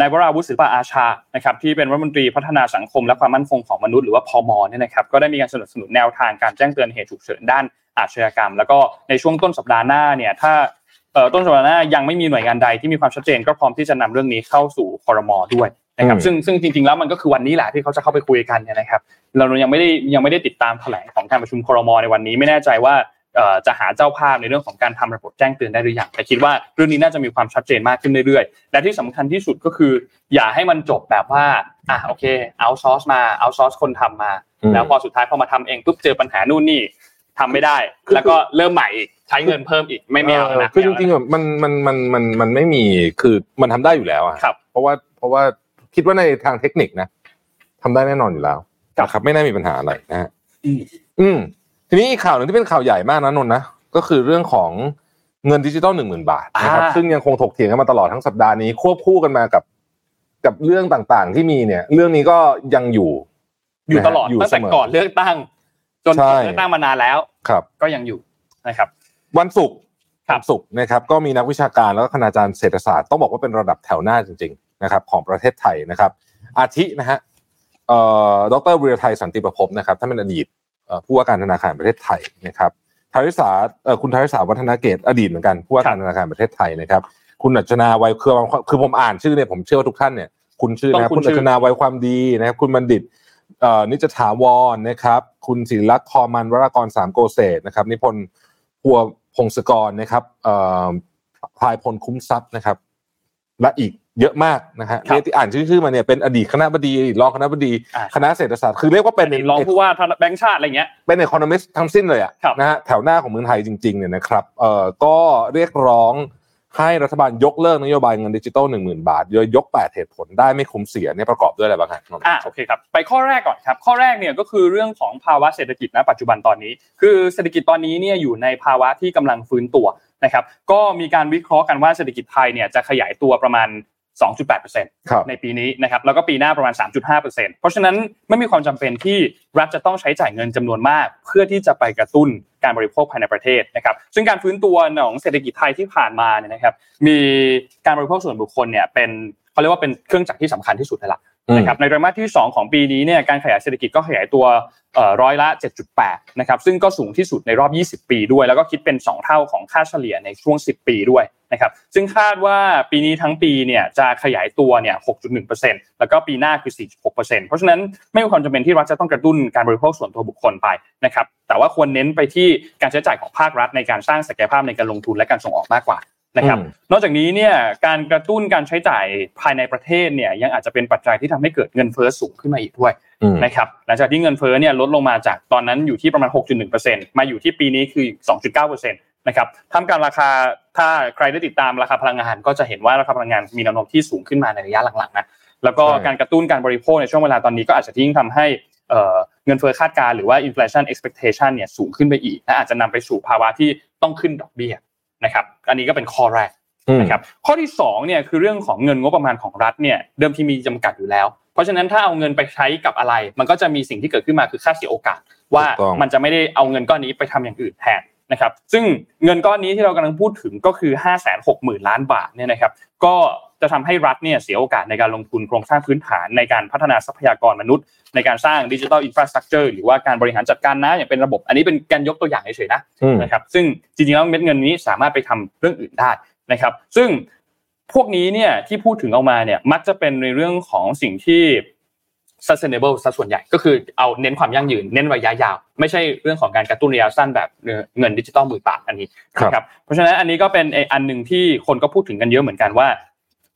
นายวราวุฒิศิลปอาชานะครับที่เป็นรัฐมนตรีพัฒนาสังคมและความมั่นคงของมนุษย์หรือว่าพมเนี่ยนะครับก็ได้มีการสนับสนุนแนวทางการแจ้งเตือนเหตุฉุกเฉินด้านอาชญากรรม แล้วก็ในช่วงต้นสัปดาห์หน้าเนี่ยถ้าต้นสัปดาห์หน้ายังไม่มีหน่วยงานใดที่มีความชัดเจนก็พร้อมที่จะนำเรื่องนี้เข้าสู่คอรมอด้วย นะครับอืมซึ่งซึ่งจริงๆแล้วมันก็คือวันนี้แหละที่เขาจะเข้าไปคุยกันเนี่ยนะครับ เรายังไม่ได้ยังไม่ได้ติดตามแถลงของการประชุมครมในวันนี้ไม่แน่ใจว่าเอ่อจะหาเจ้าภาพในเรื่องของการทำระบบแจ้งเตือนได้หรือยังแต่คิดว่าเรื่องนี้น่าจะมีความชัดเจนมากขึ้นเรื่อยๆ และที่สำคัญที่สุดก็คือ อย่าให้มันจบแบบว่าอะโอเคเอาซอร์สมาเอาซอร์สคนทำมาอืมแล้วพอสุดท้ายพอมาทำเองปุ๊บเจอปัญหานู่นนี่ทำไม่ได้ แล้วก็เริ่มใหม่อีกใช้เงินเพิ่มอีกไม่ไม่เอาเออนะคือจริงๆแบบมันมันมันมันมันไม่มีคือมันทำได้อยู่แล้วอะครับเพราะว่าเพราะว่า คิดว่าในทางเทคนิคนะทำได้แน่นอนอยู่แล้วครับนะครับไม่น่ามีปัญหาอะไรนะฮะอืมอืมทีนี้อีกข่าวหนึ่งที่เป็นข่าวใหญ่มากนะนนท์นะก็คือเรื่องของเงินดิจิตอลหนึ่งหมื่นบาทนะครับอ่าซึ่งยังคงถกเถียงกันมาตลอดทั้งสัปดาห์นี้ควบคู่กันมากับ กับเรื่องต่างๆ ที่มีเนี่ย เรื่องนี้ก็ยังอยู่ อยู่ตลอดนะฮะอยู่ตั้งแต่เสมอก่อนเลือกตั้ง จนใช่เลือกตั้งมานานแล้วครับ ก็ยังอยู่นะครับ วันศุกร์ครับวันศุกร์นะครับ ก็มีนักวิชาการแล้วก็คณาจารย์เศรษฐศาสตร์ต้องบอกว่าเป็นระดับแถวหน้าจริงๆ นะครับของประเทศไทยนะครับ อาทินะฮะเอ่อดรวีรไทยสันติประพบนะครับท่านเป็นอดีตเอ่อผู้ว่าการธนาคารประเทศไทยนะครับทาริสาเอ่อคุณทาริสาวัฒนเกตอดีตเหมือนกันผู้ว่าการธนาคารประเทศไทยนะครับ คุณอัจนาวัยคือคือผมอ่านชื่อเนี่ยผมเชื่อว่าทุกท่านเนี่ยคุณชื่อต้องนะคุ้คุนณชื่อัอจนาวัยความดีนะครับคุณบัณฑิตเอ่อนิจถาวรนะครับ คุณศิริลักษณ์คอมันวรากรสามโกเศษนะครับ นิพนธ์พัวพงศกรนะครับเอ่อพลายพลคุ้มทรัพย์นะครับ และอีก เยอะมากนะฮะครับเนี่ยที่อ่านชื่อชื่อมาเนี่ยเป็นอดีตคณะบดีรองคณะบดีอ่าคณะเศรษฐศาสตร์คือเรียกว่าเป็นรองผู้ว่าแบงค์ชาติอะไรเงี้ยเป็น economist ทั้งสิ้นเลยอะครับนะฮะแถวหน้าของเมืองไทยจริงๆเนี่ยนะครับเอ่อก็เรียกร้องให้รัฐบาลยกเลิกนโยบายเงินดิจิตอลหนึ่งหมื่นบาทโดยยกแปดเหตุผลได้ไม่คุ้มเสียเนี่ยประกอบด้วยอะไรบ้างครับอ่าโอเคครับไปข้อแรกก่อนครับ ข้อแรกเนี่ยก็คือเรื่องของภาวะเศรษฐกิจณปัจจุบันตอนนี้ คือเศรษฐกิจตอนนี้เนี่ยอยู่ในภาวะที่กำลังฟื้นตัวนะครับก็มีการวิเคราะห์กันว่าเศรษฐกิจไทยเนี่ยจะขยายตัวประมาณ 2.8%ครับในปีนี้นะครับแล้วก็ปีหน้าประมาณ 3.5%เพราะฉะนั้นไม่มีความจำเป็นที่รัฐจะต้องใช้จ่ายเงินจำนวนมาก เพื่อที่จะไปกระตุ้นการบริโภคภายในประเทศนะครับซึ่งการฟื้นตัวของเศรษฐกิจไทยที่ผ่านมาเนี่ยนะครับมีการบริโภคส่วนบุคคลเนี่ยเป็นเขาเรียกว่าเป็นเครื่องจักรที่สำคัญที่สุดเลยล่ะ นะครับในไตรมาสที่ 2 ของปีนี้เนี่ยการขยายเศรษฐกิจก็ขยายตัวร้อยละ 7.8 นะครับซึ่งก็สูงที่สุดในรอบ 20 ปีด้วย แล้วก็คิดเป็น 2 เท่าของค่าเฉลี่ยในช่วง 10 ปีด้วยนะครับซึ่งคาดว่าปีนี้ทั้งปีเนี่ยจะขยายตัวเนี่ย 6.1%แล้วก็ปีหน้าคือ 4.6%เพราะฉะนั้นไม่มีความจำเป็นที่รัฐจะต้องกระตุ้นการบริโภคส่วนตัวบุคคลไปนะครับแต่ว่าควรเน้นไปที่การใช้จ่ายของภาครัฐในการสร้างศักยภาพในการลงทุนและการส่งออกมากกว่า นะครับอืมนอกจากนี้เนี่ยการกระตุ้นการใช้จ่ายภายในประเทศเนี่ยยังอาจจะเป็นปัจจัยที่ทำให้เกิดเงินเฟ้อสูงขึ้นมาอีกด้วยอืมนะครับหลังจากที่เงินเฟ้อเนี่ยลดลงมาจากตอนนั้นอยู่ที่ประมาณ 6.1%มาอยู่ที่ปีนี้คือ 2.9%นะครับทำการราคาถ้าใครได้ติดตามราคาพลังงาน ก็จะเห็นว่าราคาพลังงานมีแนวโน้มที่สูงขึ้นมาในระยะหลังๆนะแล้วก็ใช่การกระตุ้นการบริโภคในช่วงเวลาตอนนี้ก็อาจจะยิ่งทำให้เอ่อเงินเฟ้อคาดการณ์หรือว่า inflation expectation เนี่ยสูงขึ้นไปอีกและอาจจะนำไปสู่ภาวะที่ต้องขึ้นดอกเบี้ย นะครับอันนี้ก็เป็นข้อแรกอืมนะครับข้อที่2เนี่ยคือเรื่องของเงินงบประมาณของรัฐเนี่ยเดิมทีมีจำกัดอยู่แล้ว เพราะฉะนั้นถ้าเอาเงินไปใช้กับอะไร มันก็จะมีสิ่งที่เกิดขึ้นมาคือค่าเสียโอกาส ว่าถูกต้องมันจะไม่ได้เอาเงินก้อนนี้ไปทำอย่างอื่นแทนนะครับซึ่งเงินก้อนนี้ที่เรากำลังพูดถึงก็คือ 5 6 0 0 0 0 ล้านบาทเนี่ยนะครับก็ จะทำให้รัฐเนี่ยเสียโอกาสในการลงทุนโครงสร้างพื้นฐานในการพัฒนาทรัพยากรมนุษย์ ในการสร้างดิจิทัลอินฟราสตรักเจอร์หรือว่าการบริหารจัดการน้ำอย่างเป็นระบบ อันนี้เป็นการยกตัวอย่างเฉยๆนะอืมนะครับซึ่งจริงๆแล้วเม็ดเงินนี้สามารถไปทำเรื่องอื่นได้นะครับ ซึ่งพวกนี้เนี่ยที่พูดถึงออกมาเนี่ยมักจะเป็นในเรื่องของสิ่งที่ sustainable ซะส่วนใหญ่ก็คือเอาเน้นความยั่งยืน เน้นระยะยาว ไม่ใช่เรื่องของการกระตุ้นระยะสั้นแบบเงินดิจิตอลหมื่นบาทอันนี้ครับนะครับเพราะฉะนั้นอันนี้ก็เป็นอันหนึ่งที่คนก็พูดถึงกันเยอะเหมือนกันว่า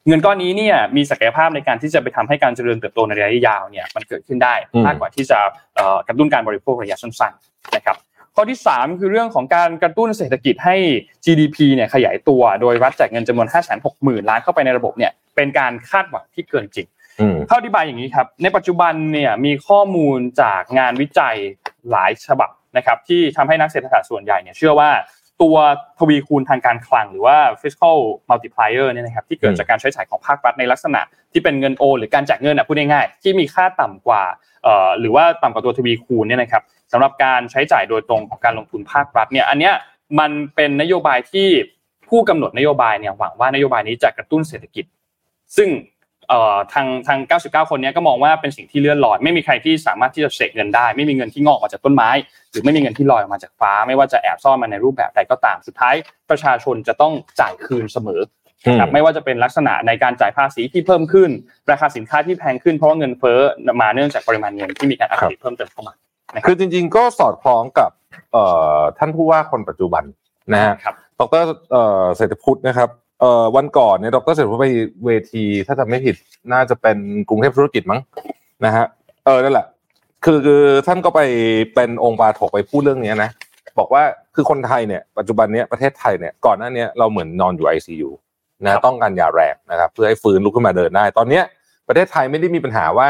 เงินก้อนนี้เนี่ยมีศักยภาพในการที่จะไปทำให้การเจริญเติบโตในระยะยาวเนี่ยมันเกิดขึ้นได้อืมมากกว่าที่จะเอ่อกระตุ้นการบริโภคระยะสั้นๆนะครับข้อที่ 3 คือเรื่องของการกระตุ้นเศรษฐกิจให้ GDP เนี่ยขยายตัวโดยรัฐจ่ายเงินจำนวน 5 6 0 0 0 0 ล้านเข้าไปในระบบเนี่ยเป็นการคาดหวังที่เกินจริงอืมเข้าอธิบายอย่างนี้ครับ ในปัจจุบันเนี่ยมีข้อมูลจากงานวิจัยหลายฉบับนะครับที่ทำให้นักเศรษฐศาสตร์ส่วนใหญ่เนี่ยเชื่อว่า ตัวทวีคูณทางการคลังหรือว่า fiscal multiplier เนี่ยนะครับที่เกิดจากการใช้จ่ายของภาครัฐในลักษณะ ที่เป็นเงินโอนหรือการแจกเงินอะพูดง่ายๆที่มีค่าต่ำกว่าเอ่อหรือว่าต่ำกว่าตัวทวีคูณเนี่ยนะครับสำหรับการใช้จ่ายโดยตรงของการลงทุนภาครัฐเนี่ยอันเนี้ยมันเป็นนโยบายที่ผู้กำหนดนโยบายเนี่ยหวังว่านโยบายนี้จะกระตุ้นเศรษฐกิจ ซึ่งเอ่อ ทางทาง 99 คนเนี้ยก็มองว่าเป็นสิ่งที่เลื่อนลอย ไม่มีใครที่สามารถที่จะเสกเงินได้ ไม่มีเงินที่งอกมาจากต้นไม้ หรือไม่มีเงินที่ลอยออกมาจากฟ้า ไม่ว่าจะแอบซ่อนมาในรูปแบบใดก็ตามสุดท้าย ประชาชนจะต้องจ่ายคืนเสมอนะครับไม่ว่าจะเป็นลักษณะในการจ่ายภาษีที่เพิ่มขึ้น ราคาสินค้าที่แพงขึ้นเพราะว่าเงินเฟ้อมาเนื่องจากปริมาณเงินที่มีการอัดฉีดเพิ่มเติมเข้ามานะคคืรัอจริง ๆ ก็สอดคล้องกับเอ่อท่านผู้ว่าคนปัจจุบันนะฮะครับดรเอ่อเศรษฐพุทธนะครับ เอ่อวันก่อนเนี่ยดรเศรษฐพุทธไปเวที ถ้าจำไม่ผิดน่าจะเป็นกรุงเทพธุรกิจมั้งนะฮะเออนั่นแหละ คือคือท่านก็ไปเป็นองค์ปาถกไปพูดเรื่องเนี้ยนะบอกว่าคือคนไทยเนี่ยปัจจุบันเนี้ยประเทศไทยเนี่ยก่อนหน้าเนี้ยเราเหมือนนอนอยู่ ICU นะต้องการยาแรงนะครับเพื่อให้ฟื้นลุกขึ้นมาเดินได้ ตอนเนี้ยประเทศไทยไม่ได้มีปัญหาว่า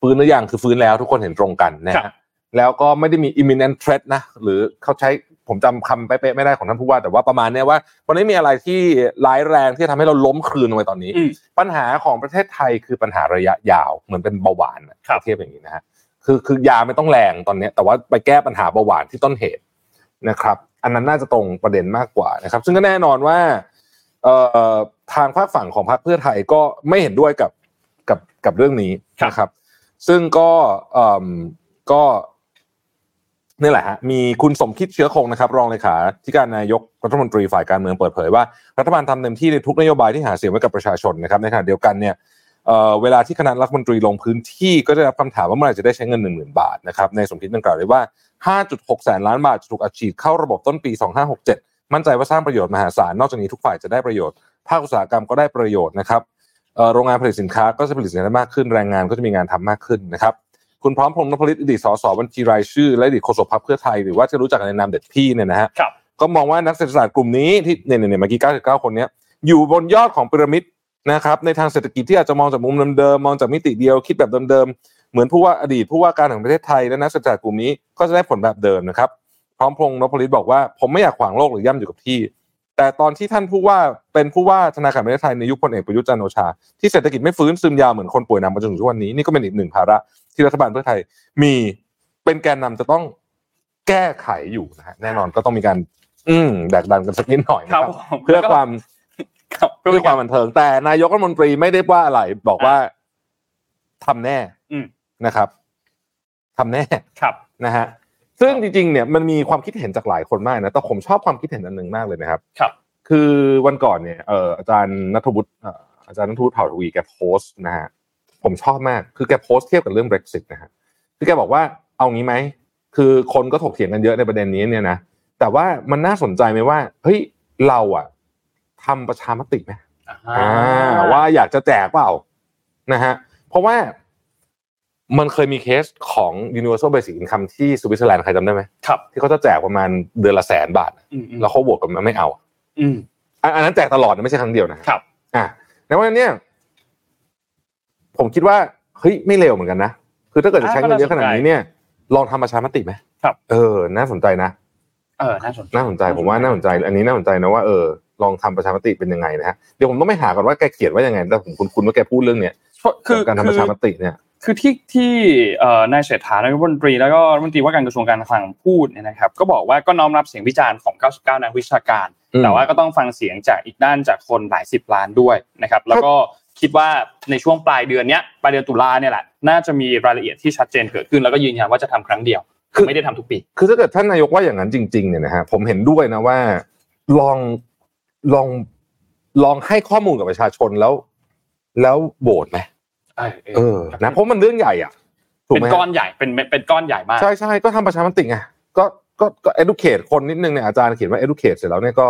ฟื้นหรือยังคือฟื้นแล้วทุกคนเห็นตรงกันนะครัฮะบแล้วก็ไม่ได้มี imminent threat นะหรือเขาใช้ ผมจำคำเป๊ะๆไม่ได้ของท่านผู้ว่าแต่ว่าประมาณเนี้ยว่ามันไม่มีอะไรที่ร้ายแรงที่จะทำให้เราล้มคลืนลงไปตอนนี้อืมปัญหาของประเทศไทยคือปัญหาระยะยาวเหมือนเป็นเบาหวานอะครับเทียบอย่างนี้นะฮะคือคือยาไม่ต้องแรงตอนเนี้ยแต่ว่าไปแก้ปัญหาเบาหวานที่ต้นเหตุนะครับ อันนั้นน่าจะตรงประเด็นมากกว่านะครับ ซึ่งก็แน่นอนว่าเอ่อทางภาคฝั่งของพรรคเพื่อไทยก็ไม่เห็นด้วยกับกับกับเรื่องนี้นะครับ ซึ่งก็เอ่อก็ นี่แหละฮะมีคุณสมคิดเชื้อคงนะครับ รองเลขาธิการนายกรัฐมนตรีฝ่ายการเมืองเปิดเผยว่า รัฐบาลทำเต็มที่ในทุกนโยบายที่หาเสียงไว้กับประชาชนนะครับในขณะเดียวกันเนี่ยเเวลาที่คณะรัฐมนตรีลงพื้นที่ก็ได้รับคำถามว่าเมื่อไหร่จะได้ใช้เงิน1 0,000 บาทนะครับในสมคิดดังกล่าวเลยว่า 5.6 แสนล้านบาทจะถูกอัดฉีดเข้าระบบต้นปี 2567 มั่นใจว่าสร้างประโยชน์มหาศาลนอกจากนี้ทุกฝ่ายจะได้ประโยชน์ภาคอุตสาหกรรมก็ได้ประโยชน์นะครับโรงงานผลิตสินค้าก็จะผลิตสินค้ามากขึ้นแรงงานก็จะมีงานทำมากขึ้นนะครับ คุณพร้อมพงษ์นพลิตอดีตสสบัญชีรายชื่อ และอดีตโฆษกพรรคเพื่อไทยหรือว่าจะรู้จักกันในนามเด็ดพี่เนี่ยนะฮะครับก็มองว่านักเศรษฐศาสตร์กลุ่มนี้ที่เนี่ยเนี่ยเนี่ยเมื่อกี้99 คนเนี้ยอยู่บนยอดของพีระมิดนะครับในทางเศรษฐกิจที่อาจจะมองจากมุมเดิมๆมองจากมิติเดียวคิดแบบเดิมๆเหมือนผู้ว่าอดีตผู้ว่าการแห่งประเทศไทยและนักเศรษฐศาสตร์กลุ่มนี้ก็จะได้ผลแบบเดิมนะครับพร้อมพงษ์นพลิตบอกว่าผมไม่อยากขวางโลกหรือย่ำอยู่กับที่ แต่ตอนที่ท่านผู้ว่าเป็นผู้ว่าธนาคารแห่งประเทศไทยในยุคพลเอกประยุทธ์จันทร์โอชา ที่เศรษฐกิจไม่ฟื้นซึมยาวเหมือนคนป่วยหนำมาจนถึงทุกวันนี้นี่ก็เป็นอีกหนึ่งภาระที่รัฐบาลเพื่อไทยมีเป็นแกนนำจะต้องแก้ไขอยู่นะฮะแน่นอนก็ต้องมีการ อืมแดกดันกันสักนิดหน่อยนะคครัรับบผมเพื่อความครับเพื่อความบันเทิงแต่นายกรัฐมนตรีไม่ได้ว่าอะไรบอกว่าทำแน่อืมนะครับทำแน่ครับนะฮะ ซึ่งจริงๆเนี่ยมันมีความคิดเห็นจากหลายคนมากนะแต่ผมชอบความคิดเห็นอันหนึ่งมากเลยนะครับ ครับ คือวันก่อนเนี่ยเอ่ออาจารย์นัทวุฒิเอ่ออาจารย์นัทวุฒิเผ่าทวีแกโพสต์นะฮะผมชอบมากคือแกโพสต์เทียบกับเรื่อง Brexit นะฮะคือแกบอกว่าเอางี้ไหมคือคนก็ถกเถียงกันเยอะในประเด็นนี้เนี่ยนะแต่ว่ามันน่าสนใจไหมว่าเฮ้ยเราอะทำประชามติไหมอ่าว่าอยากจะแจกเปล่านะฮะเพราะว่า มันเคยมีเคสของ Universal Basic Income ที่สวิตเซอร์แลนด์ใครจำได้ไหมครับที่เขาจะแจกประมาณเดือนละแสนบาทอืมอืมแล้วเขาโหวตกันมาไม่เอาอืมอันอันนั้นแจกตลอดนะไม่ใช่ครั้งเดียวนะฮะครับ อะในวันนี้ผมคิดว่าเฮ้ยไม่เร็วเหมือนกันนะคือถ้าเกิดจะใช้เงินเยอะขนาดนี้เนี่ย ลองทำประชามติไหมครับ เออ น่าสนใจนะเออน่าสนใจน่าสนใจผมว่าน่าสนใจ อันนี้น่าสนใจนะว่าเออลองทำประชามติเป็นยังไงนะฮะเดี๋ยวผมต้องไปหาก่อนว่าแกเขียนว่ายังไงแต่ผมคุ้นๆว่าแกพูดเรื่องเนี้ยคือการทำประชามติเนี่ย คือที่ที่เอ่อนายเศรษฐานายกรัฐมนตรีแล้วก็รัฐมนตรีว่าการกระทรวงการคลังพูดเนี่ยนะครับ ก็บอกว่าก็น้อมรับเสียงวิจารณ์ของ 99 นักวิชาการอืมแต่ว่าก็ต้องฟังเสียงจากอีกด้านจากคนหลายสิบล้านด้วยนะครับ แล้วก็คิดว่าในช่วงปลายเดือนเนี้ยปลายเดือนตุลาเนี่ยแหละน่าจะมีรายละเอียดที่ชัดเจนเกิดขึ้นแล้วก็ยืนยันว่าจะทำครั้งเดียวคือไม่ได้ทำทุกปี คือถ้าเกิดท่านนายกว่าอย่างนั้นจริง ๆเนี่ยนะฮะผมเห็นด้วยนะว่าลองลองลองให้ข้อมูลกับประชาชนแล้ว แล้วโหวตไหม เออนะเพราะมันเรื่องใหญ่อะถูกเป็นไหมก้อนใหญ่เป็นเป็นก้อนใหญ่มากใช่ใช่ก็ทำประชามติไงก็ก็ก็ educate คนนิดนึงเนี่ยอาจารย์เขียนว่า educate เสร็จแล้วเนี่ยก็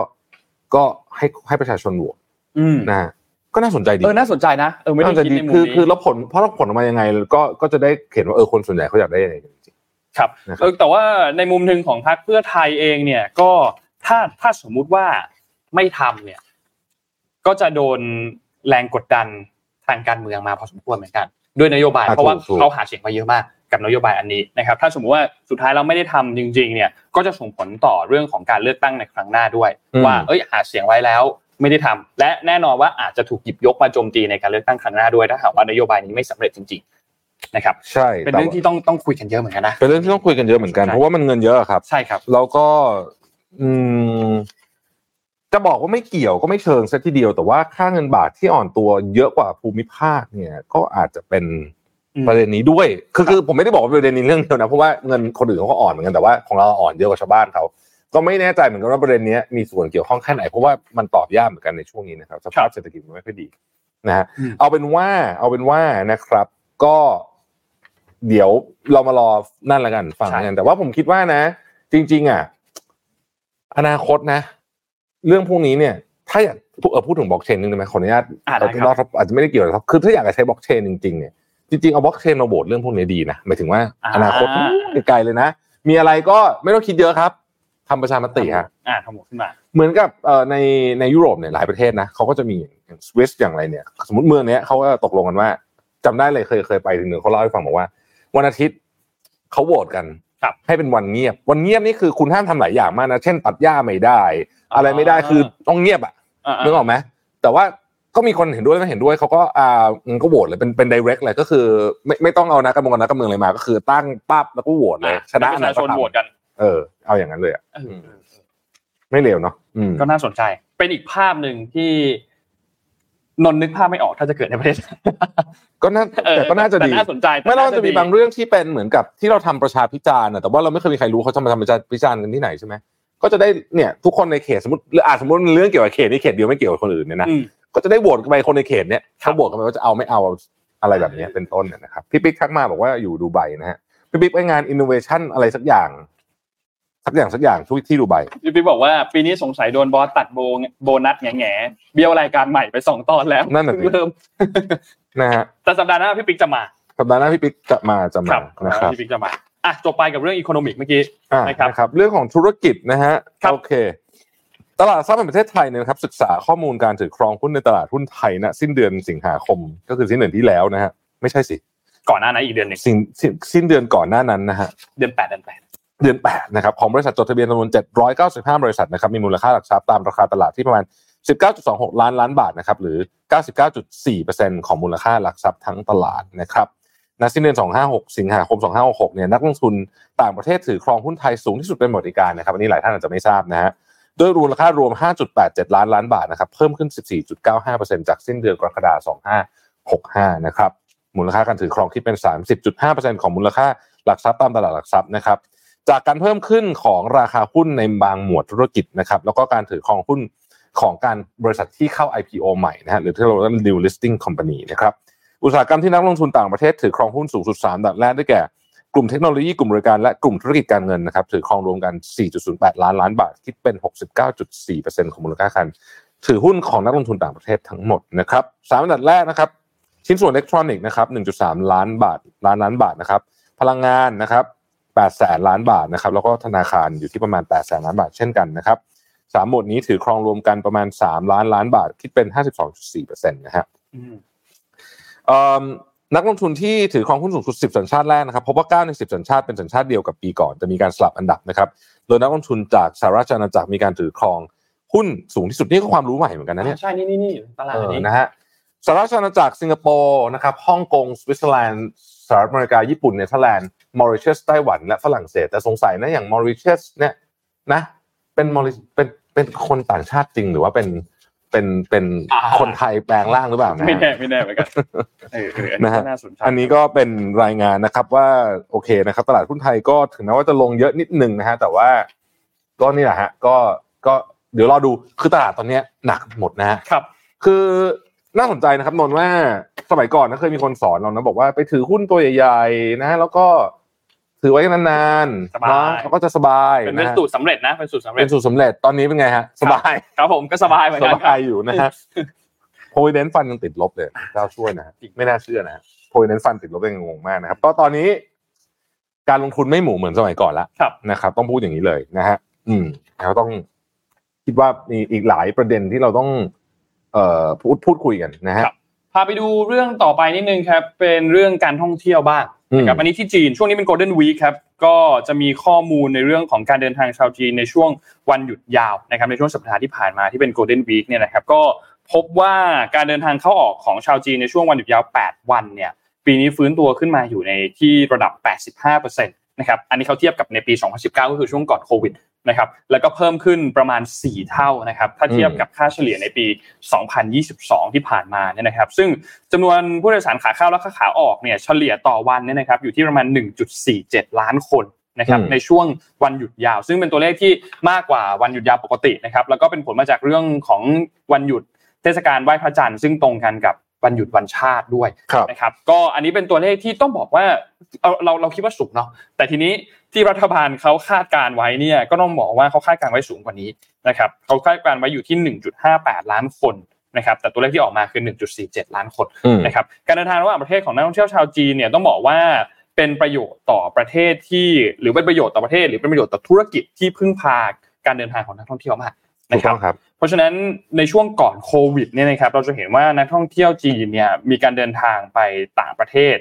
ก็ให้ให้ประชาชนโหวตอืมนะฮะก็น่าสนใจดีเออน่าสนใจนะเออไม่ได้น่าสนใจคิดดีในมุมคือนี้คือแล้วผลเพราะเราผลออกมายังไง ก็ก็จะได้เห็นว่าเออคนส่วนใหญ่เขาอยากได้ยังไงจริงครับนะครับเออแต่ว่าในมุมหนึ่งของพรรคเพื่อไทยเองเนี่ย ก็ถ้าถ้าสมมุติว่าไม่ทำเนี่ย ก็จะโดนแรงกดดัน ทางการเมืองมาพอสมควรเหมือนกัน ด้วยนโยบายอะเพราะว่าถูกถูกเขาหาเสียงมาเยอะมากกับนโยบายอันนี้นะครับถ้าสมมุติว่าสุดท้ายเราไม่ได้ทำจริงๆเนี่ยก็จะส่งผลต่อเรื่องของการเลือกตั้งในครั้งหน้าด้วย ว่าเอ้ยหาเสียงไว้แล้วไม่ได้ทำและแน่นอนว่าอาจจะถูกหยิบยกมาโจมตีในการเลือกตั้งครั้งหน้าด้วยถ้าหากว่านโยบายนี้ไม่สำเร็จจริงๆนะครับๆใช่เป็นแต่เรื่องว่าที่ต้องต้องคุยกันเยอะเหมือนกันนะเป็นเรื่องที่ต้องคุยกันเยอะเหมือนกันใช่เพราะว่ามันเงินเยอะครับ ใช่ครับ แล้วก็อืม จะบอกว่าไม่เกี่ยวก็ไม่เชิงซะทีเดียว แต่ว่าค่าเงินบาทที่อ่อนตัวเยอะกว่าภูมิภาคเนี่ย ก็อาจจะเป็นอืมประเด็นนี้ด้วย คือคือผมไม่ได้บอกว่าประเด็นนี้เรื่องเดียวนะ เพราะว่าเงินคนอื่นเขาก็อ่อนเหมือนกันแต่ว่าของเราอ่อนเยอะกว่าชาวบ้านเขา ก็ไม่แน่ใจเหมือนกันว่าประเด็นนี้มีส่วนเกี่ยวข้องแค่ไหน เพราะว่ามันตอบยากเหมือนกันในช่วงนี้นะครับสภาพเศรษฐกิจมันไม่ค่อยดีนะฮะอืมเอาเป็นว่า เอาเป็นว่านะครับ ก็ เดี๋ยวเรามารอนั่นละกันฟังกัน แต่ว่าผมคิดว่านะ จริง ๆ อะ อนาคตนะ เรื่องพวกนี้เนี่ยถ้าอยากพูดเออพูดถึงบล็อกเชนนึงได้ไหมขออนุญาตอ่าได้ครับเราอาจจะไม่ได้เกี่ยวนะครับคือถ้าอยากจะใช้บล็อกเชนจริงๆเนี่ยจริงๆเอาบล็อกเชนมาโหวตเรื่องพวกนี้ดีนะหมายถึงว่าอนาคตไกลๆเลยนะ มีอะไรก็ไม่ต้องคิดเยอะครับทำประชามติฮะอ่าทั้งหมดขึ้นมา เหมือนกับเอ่อในในยุโรปเนี่ยหลายประเทศนะเขาก็จะมีอย่างสวิสอย่างไรเนี่ย สมมติเมืองเนี้ยเขาก็ตกลงกันว่าจำได้เลยเคยเคยไปถึงหนึ่งเขาเล่าให้ฟังบอกว่า วันอาทิตย์เขาโหวตกันครับ ให้เป็นวันเงียบ วันเงียบนี่คือคุณห้ามทำหลายอย่างมากนะ เช่น ตัดหญ้าไม่ได้ อะไรไม่ได้คือต้องเงียบอะอ่านึกออกไหมแต่ว่าก็มีคนเห็นด้วยไม่เห็นด้วยเขาก็อ่างั้นก็โหวตเลยเป็นเป็น direct เลยก็คือ ไม่ไม่ต้องเอานักการเมืองกับนักการเมืองอะไรมา ก็คือตั้งปั๊บแล้วก็โหวตเลยชนะประอันไหนชาชก็นทำโหวตกันเออ เอาอย่างนั้นเลยอะเออไม่เลวเนาะอืมก็น่าสนใจ เป็นอีกภาพหนึ่งที่ นนท์นึกภาพไม่ออกถ้าจะเกิดในประเทศก็น่าเออแต่ก็น่าจะแต่ดีน่าสนใจแต่ไม่แล้วมันจะมีดีบางเรื่องที่เป็นเหมือนกับที่เราทำประชาพิจารณ์อะแต่ว่าเราไม่เคยมีใครรู้เขาจะมาทำประชาพิจารณ์กันที่ไหนใช่ไหมก็จะได้เนี่ยทุกคนในเขตสมมติหรืออาจสมมติมันเรื่องเกี่ยวกับเขตนี้เขตเดียวไม่เกี่ยวกับคนอื่นเนี่ยนะอืมก็จะได้โหวตกันไปคนในเขตเนี่ยครับเขาโหวตกันไปว่าจะเอาไม่เอาอะไรแบบเนี้ยเป็นต้นเนี่ยนะครับพี่ปิ๊กทักมาบอกว่าอยู่ดูไบนะฮะพี่ปิ๊กไปงานอินโนเวชันอะไรสักอย่าง สักอย่างสักอย่างที่ที่ดูไบพี่ปิ๊กบอกว่าปีนี้สงสัยโดน boss ตัดโบโบนัสแง่ๆเบี้ยวรายการใหม่ไปสองตอนแล้วนั่นน่ะสิเริ่มนะฮะแต่สัปดาห์หน้าพี่ปิ๊กจะมาสัปดาห์หน้าพี่ปิ๊กจะมาจะคมารับนะครับพี่ปิ๊กจะมาอะจบไปกับเรื่อง economic เมื่อกี้อ่านะครับนะครับ เรื่องของธุรกิจนะฮะครับโอเค ตลาดหลักทรัพย์แห่งประเทศไทยเนี่ยนะครับศึกษาข้อมูลการถือครองหุ้นในตลาดหุ้นไทยนะสิ้นเดือนสิงหาคม ก็คือสิ้นเดือนที่แล้วนะฮะไม่ใช่สิก่อนหน้านั้นอีกเดือนหนึ่งสิ้นสิ้นสิ้นเดือนก่อนหน้านั้นนะฮะเดือนแปดเดือนแปด เดือน8นะครับของบริษัทจดทะเบียนจำนวน 795 บริษัทนะครับมีมูลค่าหลักทรัพย์ตามราคาตลาดที่ประมาณ 19.26 ล้านล้านบาทนะครับหรือ 99.4%ของมูลค่าหลักทรัพย์ทั้งตลาดนะครับณสิ้นเดือน 256 สิงหาคม 2566 เนี่ยนักลงทุนต่างประเทศถือครองหุ้นไทยสูงที่สุดเป็นประวัติการนะครับอันนี้หลายท่านอาจจะไม่ทราบนะฮะโดยมูลค่ารวม 5.87 ล้านล้านบาทนะครับเพิ่มขึ้น 14.95%จากสิ้นเดือนกรกฎาคม 2565 นะครับมูลค่าการถือครองที่เป็น 30.5%ของมูลค่าหลักทรัพย์ตามตลาดหลักทรัพย์นะครับ จากการเพิ่มขึ้นของราคาหุ้นในบางหมวดธุรกิจนะครับแล้วก็การถือครองหุ้นของการบริษัทที่เข้า IPO ใหม่นะฮะหรือที่เราเรียกว่า new listing company นะครับอุตสาหกรรมที่นักลงทุนต่างประเทศถือครองหุ้นสูงสุด3ดับแรกได้แก่กลุ่มเทคโนโลยีกลุ่มบริการและกลุ่มธุรกิจการเงินนะครับถือครองรวมกัน 4.08 ล้านล้านบาท คิดเป็น 69.4%ของมูลค่าการถือหุ้นของนักลงทุนต่างประเทศทั้งหมดนะครับสามอันดับแรกนะครับชิ้นส่วนอิเล็กทรอนิกส์นะครับ 1.3 ล้านบาทล้านล้านบาทนะครับพลังงานนะครับ 8แสนล้านบาทนะครับแล้วก็ธนาคารอยู่ที่ประมาณ8แสนล้านบาทเช่นกันนะครับสามหมวดนี้ถือครองรวมกันประมาณ 3 ล้านล้านบาทคิดเป็น 52.4%นะฮะอืมเอิ่มนักลงทุนที่ถือครองหุ้นสูงสุด 10 สัญชาติแรกนะครับพบว่า 9 ใน 10 สัญชาติเป็นสัญชาติเดียวกับปีก่อน แต่มีการสลับอันดับนะครับ โดยนักลงทุนจากสหราชอาณาจักรมีการถือครองหุ้นสูงที่สุดนี่ก็ความรู้ใหม่เหมือนกันนะเนี่ยใช่นี่นี่นี่ตลาดเออนี้นะฮะ สหรัฐอาณาจักรสิงคโปร์นะครับฮ่องกงสวิตเซอร์แลนด์สหรัฐอเมริกาญี่ปุ่นเนเธอร์แลนด์มอริเชียสไต้หวันและฝรั่งเศสแต่สงสัยนะอย่างมอริเชียสเนี่ยนะเป็นมอริเป็นเป็นคนต่างชาติจริงหรือว่าเป็นเป็นเป็นอ่าคนไทยแปลงร่างหรือเปล่านะไม่แน่ไม่แน่เหมือนกันเออเอออันนี้นะฮะก็น่าสนใจอันนี้ก็เป็นรายงานนะครับว่าโอเคนะครับ ตลาดหุ้นไทยก็ถึงแม้ว่าจะลงเยอะนิดนึงนะฮะแต่ว่าก็นี่แหละฮะก็ก็เดี๋ยวรอดูคือตลาดตอนเนี้ยหนักหมดนะฮะครับ คือ น่าสนใจนะครับนนท์ว่าสมัยก่อนนะเคยมีคนสอนเรานะบอกว่าไปถือหุ้นตัวใหญ่ๆนะแล้วก็ถือไว้นานสบายนะแล้วก็จะสบายเป็นนะเป็นฮะสูตรสำเร็จนะเป็นสูตรสำเร็เป็จนสูตรสำเร็จตอนนี้เป็นไงฮะสบายครับผมก็สบายเหมือนสกันครับบายอยู่นะฮะ provident fund ยังติดลบเลยเจ้าช่วยนะฮะจริงไม่น่าเชื่อนะฮะ provident fund ติดลบยังงงมากนะครับก็ตอนนี้ การลงทุนไม่หมูเหมือนสมัยก่อนละครับนะครับ ต้องพูดอย่างนี้เลยนะฮะ อืมแล้วต้องคิดว่ามีอีกหลายประเด็นที่เราต้องเอ่อ พูดพูดคุยกันนะฮะครับพาไปดูเรื่องต่อไปนิดนึงครับเป็นเรื่องการท่องเที่ยวบ้างนะครับอืมอันนี้ที่จีนช่วงนี้เป็น Golden Week ครับก็จะมีข้อมูลในเรื่องของการเดินทางชาวจีนในช่วงวันหยุดยาวนะครับในช่วงสัปดาห์ที่ผ่านมาที่เป็น Golden Week เนี่ยนะครับก็พบว่าการเดินทางเข้าออกของชาวจีนในช่วงวันหยุดยาว 8 วันเนี่ยปีนี้ฟื้นตัวขึ้นมาอยู่ในที่ระดับ 85%นะครับอันนี้เขาเทียบกับในปี 2019 ก็คือช่วงก่อนโควิด นะครับแล้วก็เพิ่มขึ้นประมาณ 4 เท่านะครับถ้าเทียบกับค่าเฉลี่ยในปี 2022 ที่ผ่านมาเนี่ยนะครับซึ่งจำนวนผู้โดยสารขาเข้าและขาออกเนี่ยเฉลี่ยต่อวันเนี่ยนะครับอยู่ที่ประมาณ 1.47 ล้านคนนะครับอืมในช่วงวันหยุดยาว ซึ่งเป็นตัวเลขที่มากกว่าวันหยุดยาวปกตินะครับแล้วก็เป็นผลมาจากเรื่องของวันหยุดเทศกาลไหว้พระจันทร์ซึ่งตรงกันกับ วันหยุดวันชาติด้วยครับนะครับก็อันนี้เป็นตัวเลขที่ต้องบอกว่าเราเราเราคิดว่าสูงเนาะแต่ทีนี้ที่รัฐบาลเขาคาดการไว้เนี่ยก็ต้องบอกว่าเขาคาดการไว้สูงกว่านี้นะครับเขาคาดการไว้อยู่ที่ 1.58 ล้านคนนะครับแต่ตัวเลขที่ออกมาคือ 1.47 ล้านคนอืมนะครับการเดินทางระหว่างประเทศของนักท่องเที่ยวชาวจีนเนี่ยต้องบอกว่าเป็นประโยชน์ต่อประเทศที่หรือเป็นประโยชน์ต่อประเทศ หรือเป็นประโยชน์ต่อธุรกิจที่พึ่งพาการเดินทางของนักท่องเที่ยวมากถู นะกครัต้บองครับเพราะฉะนั้นในช่วงก่อนโควิดเนี่ยนะครับเราจะเห็นว่านักท่องเที่ยวจีนเนี่ยมีการเดินทางไปต่างประเทศ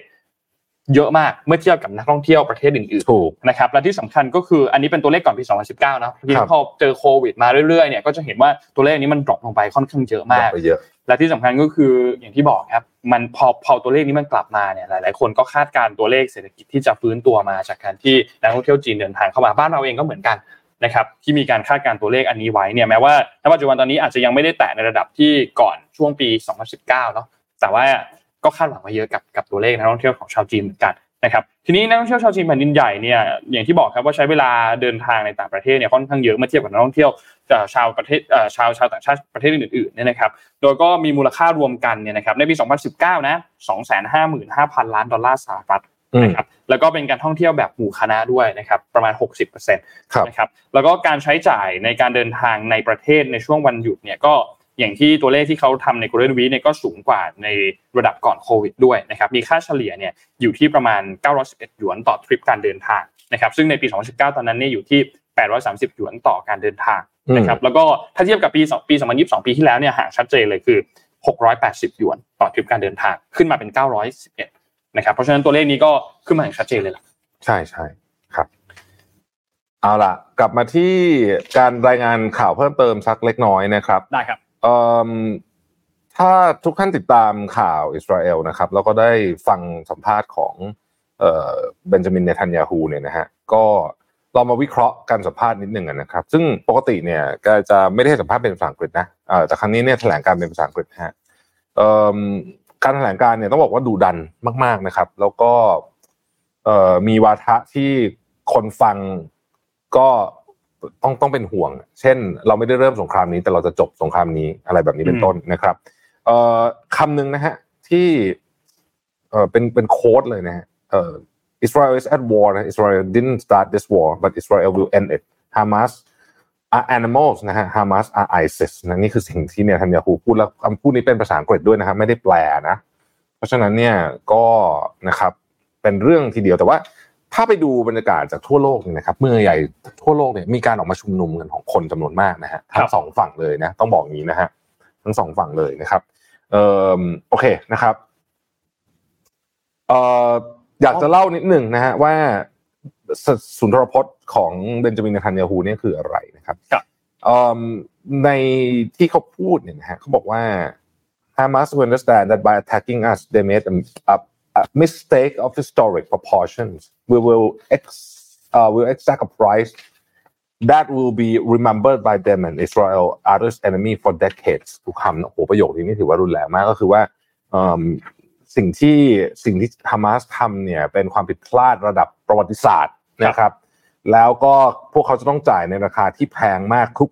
เยอะมากเมื่อเทียบกับนักท่องเที่ยวประเทศอื่นถูกๆนะครับและที่สำคัญก็คืออันนี้เป็นตัวเลขก่อนปี 2019เนาะทีครันี้บพอเจอโควิดมาเรื่อยๆเนี่ยก็จะเห็นว่าตัวเลขนี้มันดรอปลงไปค่อนข้างเยอะมากไปเยอะและที่สำคัญก็คืออย่างที่บอกครับมันพอพอตัวเลขนี้มันกลับมาเนี่ยหลาย ๆ คนก็คาดการณ์ตัวเลขเศรษฐกิจที่จะฟื้นตัวมาจากการที่นักท่องเที่ยวจีนเดินทางเข้ามาบ้านเราเองก็เหมือนกัน นะครับที่มีการคาดการ์ตัวเลขอันนี้ไว้เนี่ยแม้ว่าณปัจจุบันตอนนี้อาจจะยังไม่ได้แตะในระดับที่ก่อนช่วงปี 2019เนาะแต่ว่าก็คาดหวังไว้เยอะกับกับตัวเลขนักท่องเที่ยวของชาวจีนเหมือนกันนะครับทีนี้นักท่องเที่ยวชาวจีนแผ่นดินใหญ่เนี่ยอย่างที่บอกครับว่าใช้เวลาเดินทางในต่างประเทศเนี่ยค่อนข้างเยอะเมื่อเทียบกับนักท่องเที่ยวชาวประเทศชาวชาวต่างชาติประเทศอื่นๆเนี่ยนะครับโดยก็มีมูลค่ารวมกันเนี่ยนะครับในปี 2019 นะ 255,000 ล้านดอลลาร์สหรัฐ นะครับแล้วก็เป็นการท่องเที่ยวแบบหมู่คณะด้วยนะครับประมาณ 60%ครับนะครับแล้วก็การใช้จ่ายในการเดินทางในประเทศในช่วงวันหยุดเนี่ยก็อย่างที่ตัวเลขที่เขาทำใน Golden Week เนี่ยก็สูงกว่าในระดับก่อนโควิดด้วยนะครับมีค่าเฉลี่ยเนี่ยอยู่ที่ประมาณ 911 หยวนต่อทริปการเดินทางนะครับซึ่งในปี 2019 ตอนนั้นเนี่ยอยู่ที่ 830 หยวนต่อการเดินทางนะครับแล้วก็ถ้าเทียบกับปี2ปี 2022 ปีที่แล้วเนี่ยห่างชัดเจนเลยคือ 680 หยวนต่อทริปการเดินทางขึ้นมาเป็น 911 นะครับเพราะฉะนั้นตัวเลขนี้ก็ขึ้นมาอย่างชัดเจนเลยล่ะใช่ใช่ครับ เอาล่ะ กลับมาที่การรายงานข่าวเพิ่มเติมสักเล็กน้อยนะครับได้ครับเอ่อถ้าทุกท่านติดตามข่าวอิสราเอลนะครับ แล้วก็ได้ฟังสัมภาษณ์ของเอ่อเบนจามินเนทันยาฮูเนี่ยนะฮะก็เรามาวิเคราะห์การสัมภาษณ์นิดหนึ่งนะครับ ซึ่งปกติเนี่ยก็จะไม่ได้ให้สัมภาษณ์เป็นภาษาอังกฤษนะเอ่อแต่ครั้งนี้เนี่ยแถลงการเป็นภาษาอังกฤษฮะเอ่อ การแถลงการเนี่ยต้องบอกว่าดุดันมาก ๆนะครับ แล้วก็เอ่อมีวาทะที่คนฟังก็ต้องต้องเป็นห่วง เช่น เราไม่ได้เริ่มสงครามนี้ แต่เราจะจบสงครามนี้อะไรแบบนี้เป็นต้นนะครับเอ่อคำหนึ่งนะฮะที่เอ่อเป็นเป็นโค้ดเลยนะฮะเอ่อ Israel is at war นะ Israel didn't start this war but Israel will end it Hamas are animals นะฮะ Hamas are ISIS นะนี่คือสิ่งที่เนี่ยทันยาฮูพูดแล้วคำพูดนี้เป็นภาษาอังกฤษด้วยนะครับไม่ได้แปลนะ เพราะฉะนั้นเนี่ยก็นะครับเป็นเรื่องทีเดียวแต่ว่าถ้าไปดูบรรยากาศจากทั่วโลกเนี่ยนะครับเมืองใหญ่ทั่วโลกเนี่ยมีการออกมาชุมนุมกันของคนจำนวนมากนะฮะทั้งสองฝั่งเลยนะต้องบอกอย่างนี้นะฮะทั้งสองฝั่งเลยนะครับเอ่อโอเคนะครับเอ่ออยากจะเล่านิดหนึ่งนะฮะว่า สุนทรพจน์ของเบนจามินเนทันยาฮูเนี่ยคืออะไรนะครับในที่เขาพูดเนี่ยนะฮะเขาบอกว่า Hamas will understand that by attacking us they made a, a, mistake of historic proportions we will ex, uh, will exact a price that will be remembered by them and Israel others enemy for decades ทุกคำโอ้โหประโยคนี้นี่ถือว่ารุนแรงมากก็คือว่าสิ่งที่สิ่งที่ฮามาสทำเนี่ยเป็นความผิดพลาดระดับประวัติศาสตร์ นะครับแล้วก็พวกเขาจะต้องจ่ายในราคาที่แพงมากทุก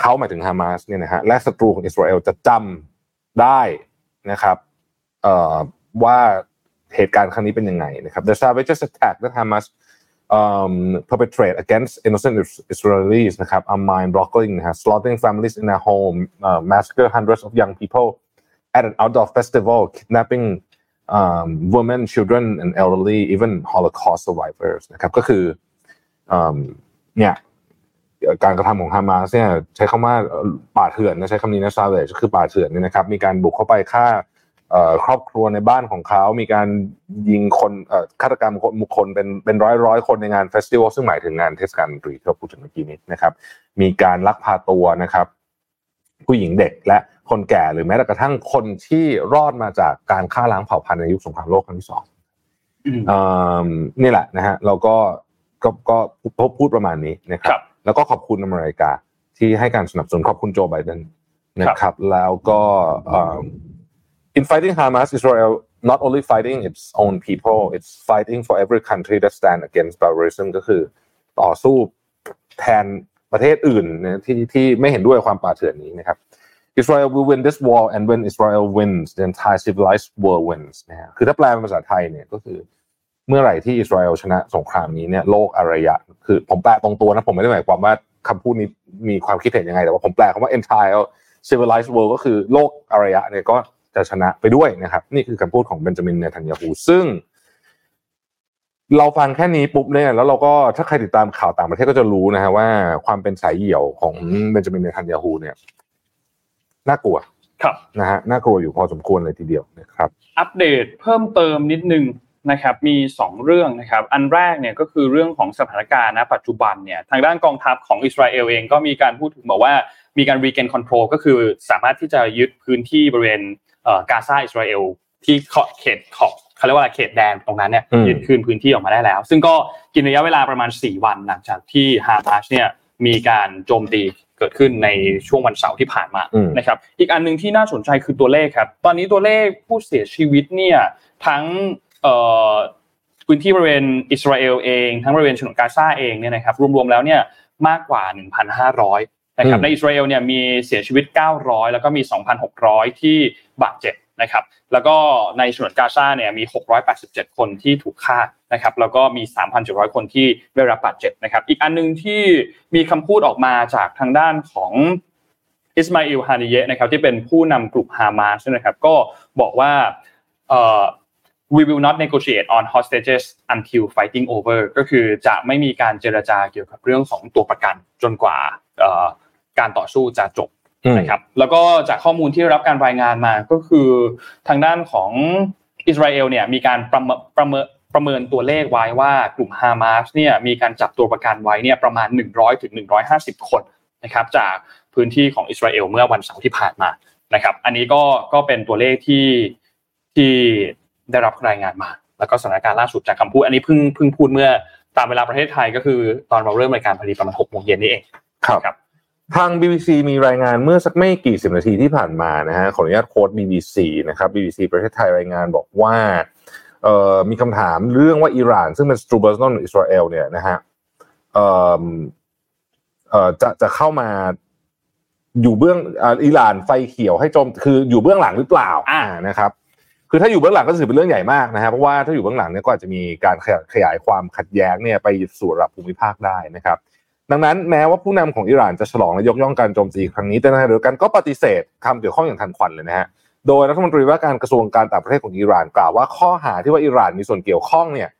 เขาหมายถึงฮามาสเนี่ยนะฮะและศัตรูของอิสราเอลจะจำได้นะครับเอ่อว่าเหตุการณ์ครั้งนี้เป็นยังไงนะครับ The savages attack that Hamas um, perpetrate against innocent Israelis นะครับ are mind-boggling นะฮะ slaughtering families in their home uh, massacre hundreds of young people at an outdoor festival kidnapping women children and elderly even Holocaust survivors นะครับก็คือเนี่ยการกระทำของฮามาสเนี่ยใช้คำว่าป่าเถื่อนนะใช้คำนี้นะ savage ก็คือป่าเถื่อนเนี่ยนะครับมีการบุกเข้าไปฆ่าครอบครัวในบ้านของเขา มีการยิงคนฆาตกรรมคนบุคคลเป็นเป็นร้อยร้อยคนในงานเฟสติวัลซึ่งหมายถึงงานเทศกาลดนตรีที่เราพูดถึงเมื่อกี้นี้นะครับ มีการลักพาตัวนะครับ ผู้หญิงเด็กและคนแก่หรือแม้แต่กระทั่งคนที่รอดมาจากการฆ่าล้างเผ่าพันธุ์ในยุคสงครามโลกครั้งที่สองอืมเอิ่มนี่แหละนะฮะเราก็ก็ก็พูดพูดประมาณนี้นะคครัรับบแล้วก็ขอบคุณอเมริกาที่ให้การสนับสนุนขอบคุณโจไบเดนนะครับ แล้วก็เอิ่ม in fighting Hamas Israel not only fighting its own people it's fighting for every country that stand against terrorism ก็คือต่อสู้แทน ประเทศอื่นนะที่ที่ไม่เห็นด้วยความป่าเถื่อนนี้นะครับ Israel will win this war and when Israel wins the entire civilized world wins นะฮะคือถ้าแปลเป็นภาษาไทยเนี่ยก็คือเมื่อไหร่ที่อิสราเอลชนะสงครามนี้เนี่ยโลกอารยะ คือผมแปลตรงตัวนะผมไม่ได้หมายความว่าคำพูดนี้มีความคิดเห็นยังไง แต่ว่าผมแปลคำว่า entire civilized world ก็คือโลกอารยะเนี่ยก็จะชนะไปด้วยนะครับ นี่คือคำพูดของเบนจามินเนทันยาฮูซึ่ง เราฟังแค่นี้ปุ๊บเนี่ยแล้วเราก็ถ้าใครติดตามข่าวต่างประเทศก็จะรู้นะฮะว่าความเป็นสายเหี่ยวของเบนจามินเนทันยาฮูเนี่ยน่ากลัวครับนะฮะน่ากลัวอยู่พอสมควรเลยทีเดียวนะครับ อัปเดตเพิ่มเติมนิดนึงนะครับ มี 2 เรื่องนะครับ อันแรกเนี่ยก็คือเรื่องของสถานการณ์ณปัจจุบันเนี่ยทางด้านกองทัพของอิสราเอลเองก็มีการพูดถึงบอกว่ามีการ regain control ก็คือสามารถที่จะยึดพื้นที่บริเวณเอ่อกาซาอิสราเอลที่เขตขอบ เขาเรียกว่าอะไรเขตแดนตรงนั้นเนี่ยอืมยึดคืนพื้นที่ออกมาได้แล้ว ซึ่งก็กินระยะเวลาประมาณ 4 วันหลังจากที่ฮามาสเนี่ยมีการโจมตีเกิดขึ้นในช่วงวันเสาร์ที่ผ่านมาอืมนะครับอีกอันหนึ่งที่น่าสนใจคือตัวเลขครับ ตอนนี้ตัวเลขผู้เสียชีวิตเนี่ยทั้งเอ่อพื้นที่บริเวณอิสราเอลเอง ทั้งบริเวณฉนวนกาซาเองเนี่ยนะครับรวมๆแล้วเนี่ยมากกว่า 1,500นะครับอืมในอิสราเอลเนี่ยมีเสียชีวิต 900 แล้วก็มี 2,600 ที่บาดเจ็บ นะครับแล้วก็ในฉนวนกาซาเนี่ยมี 687 คนที่ถูกฆ่านะครับแล้วก็มี 3,700 คนที่ได้รับบาดเจ็บนะครับอีกอันหนึงที่มีคำพูดออกมาจากทางด้านของอิสมาอิลฮานิเยะนะครับที่เป็นผู้นำกลุ่มฮามาสนะครับก็บอกว่า we will not negotiate on hostages until fighting over ก็คือจะไม่มีการเจรจาเกี่ยวกับเรื่องของตัวประกันจนกว่าการต่อสู้จะจบ นะครับแล้วก็จากข้อมูลที่รับการรายงานมาก็คือทางด้านของอิสราเอลเนี่ยมีการประเมินประเมินประเมินตัวเลขไว้ว่ากลุ่มฮามาสเนี่ยมีการจับตัวประกันไว้เนี่ยประมาณ 100ถึง150 คนนะครับจากพื้นที่ของอิสราเอลเมื่อวันเสาร์ที่ผ่านมานะครับ อันนี้ก็ก็เป็นตัวเลขที่ที่ได้รับรายงานมา แล้วก็สถานการณ์ล่าสุดจากคำพูด อันนี้เพิ่งเพิ่งพูดเมื่อตามเวลาประเทศไทยก็คือตอนเราเริ่มรายการพอดีประมาณหกโมงเย็นนี่เองครับ ทาง BBC มีรายงานเมื่อสักไม่กี่สิบนาทีที่ผ่านมานะฮะขออนุญาตโค้ด BBC นะครับ BBC ประเทศไทยรายงานบอกว่าเอ่อมีคำถามเรื่องว่าอิหร่าน ซึ่งเป็นสตรูเบอร์สนอนอิสราเอลเนี่ยนะฮะเอ่อเอ่อจะจะเข้ามาอยู่เบื้องอิหร่านไฟเขียวให้โจมคืออยู่เบื้องหลังหรือเปล่าอ่านะครับ คือถ้าอยู่เบื้องหลังก็ถือเป็นเรื่องใหญ่มากนะฮะเพราะว่าถ้าอยู่เบื้องหลังเนี่ยก็อาจจะมีการขยายความขัดแย้งเนี่ยไปสู่ระดับภูมิภาคได้นะครับ ดังนั้นแม้ว่าผู้นำของอิหร่านจะฉลองและยกย่องการโจมตีครั้งนี้แต่ในเดียวกันก็ปฏิเสธคำเกี่ยวข้องอย่างทันควันเลยนะฮะโดยรัฐมนตรีว่าการกระทรวงการต่างประเทศของอิหร่านกล่าวว่าข้อหาที่ว่าอิหร่านมีส่วนเกี่ยวข้องเนี่ย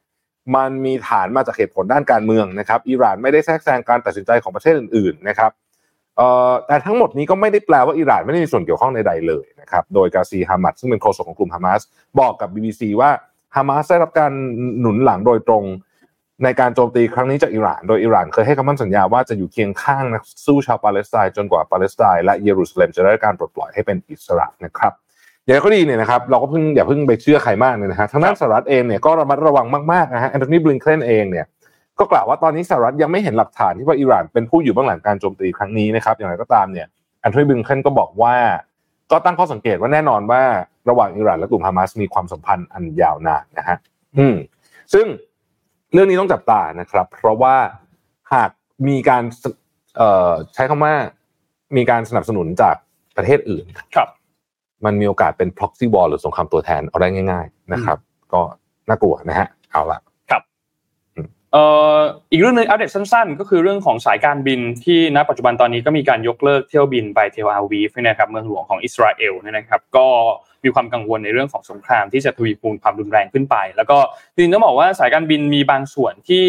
มันมีฐานมาจากเหตุผลด้านการเมืองนะครับอิหร่านไม่ได้แทรกแซงการตัดสินใจของประเทศอื่นๆนะครับแต่ทั้งหมดนี้ก็ไม่ได้แปลว่าอิหร่านไม่ได้มีส่วนเกี่ยวข้องใดๆเลยนะครับโดยกาซีฮามัดซึ่งเป็นโฆษกของกลุ่มฮามาสบอกกับ BBC ว่าฮามาสได้รับการหนุนหลังโดยตรง ในการโจมตีครั้งนี้จากอิหร่าน โดยอิหร่านเคยให้คำมั่นสัญญาว่าจะอยู่เคียงข้างนักสู้ชาวปาเลสไตน์จนกว่าปาเลสไตน์และเยรูซาเล็มจะได้การปลดปล่อยให้เป็นอิสระนะครับอย่างก็ดีเนี่ยนะครับเราก็เพิ่งอย่าเพิ่งไปเชื่อใครมากเลยนะฮะทางด้านสหรัฐเองเนี่ยก็ระมัดระวังมากๆนะฮะแอนโทนีบลิงเคนเองเนี่ยก็กล่าวว่าตอนนี้สหรัฐยังไม่เห็นหลักฐานที่ว่าอิหร่านเป็นผู้อยู่เบื้องหลังการโจมตีครั้งนี้นะครับอย่างไรก็ตามเนี่ยแอนโทนีบลิงเคนก็บอกว่า ก็ตั้งข้อสังเกตว่าแน่นอนว่าระหว่างอิหร่านและกลุ่มฮามาสมีความสัมพันธ์อันยาวนานนะฮะอืมซึ่ง เรื่องนี้ต้องจับตานะครับ เพราะว่าหากมีการใช้คำว่ามีการสนับสนุนจากประเทศอื่นครับ มันมีโอกาสเป็น proxy war หรือสงครามตัวแทนเอาได้ง่าย ๆ นะครับ ก็น่ากลัวนะฮะเอาละครับเอีกเรื่องนึงอัปเดตสั้นๆ ก็คือเรื่องของสายการบินที่ณปัจจุบันตอนนี้ก็มีการยกเลิกเที่ยวบินไปเทลอาวีฟนะครับเมืองหลวงของอิสราเอลนะครับก็มีความกังวลในเรื่องของสงครามที่จะทวีคูณความรุนแรงขึ้นไป แล้วก็จริงๆต้องบอกว่าสายการบินมีบางส่วนที่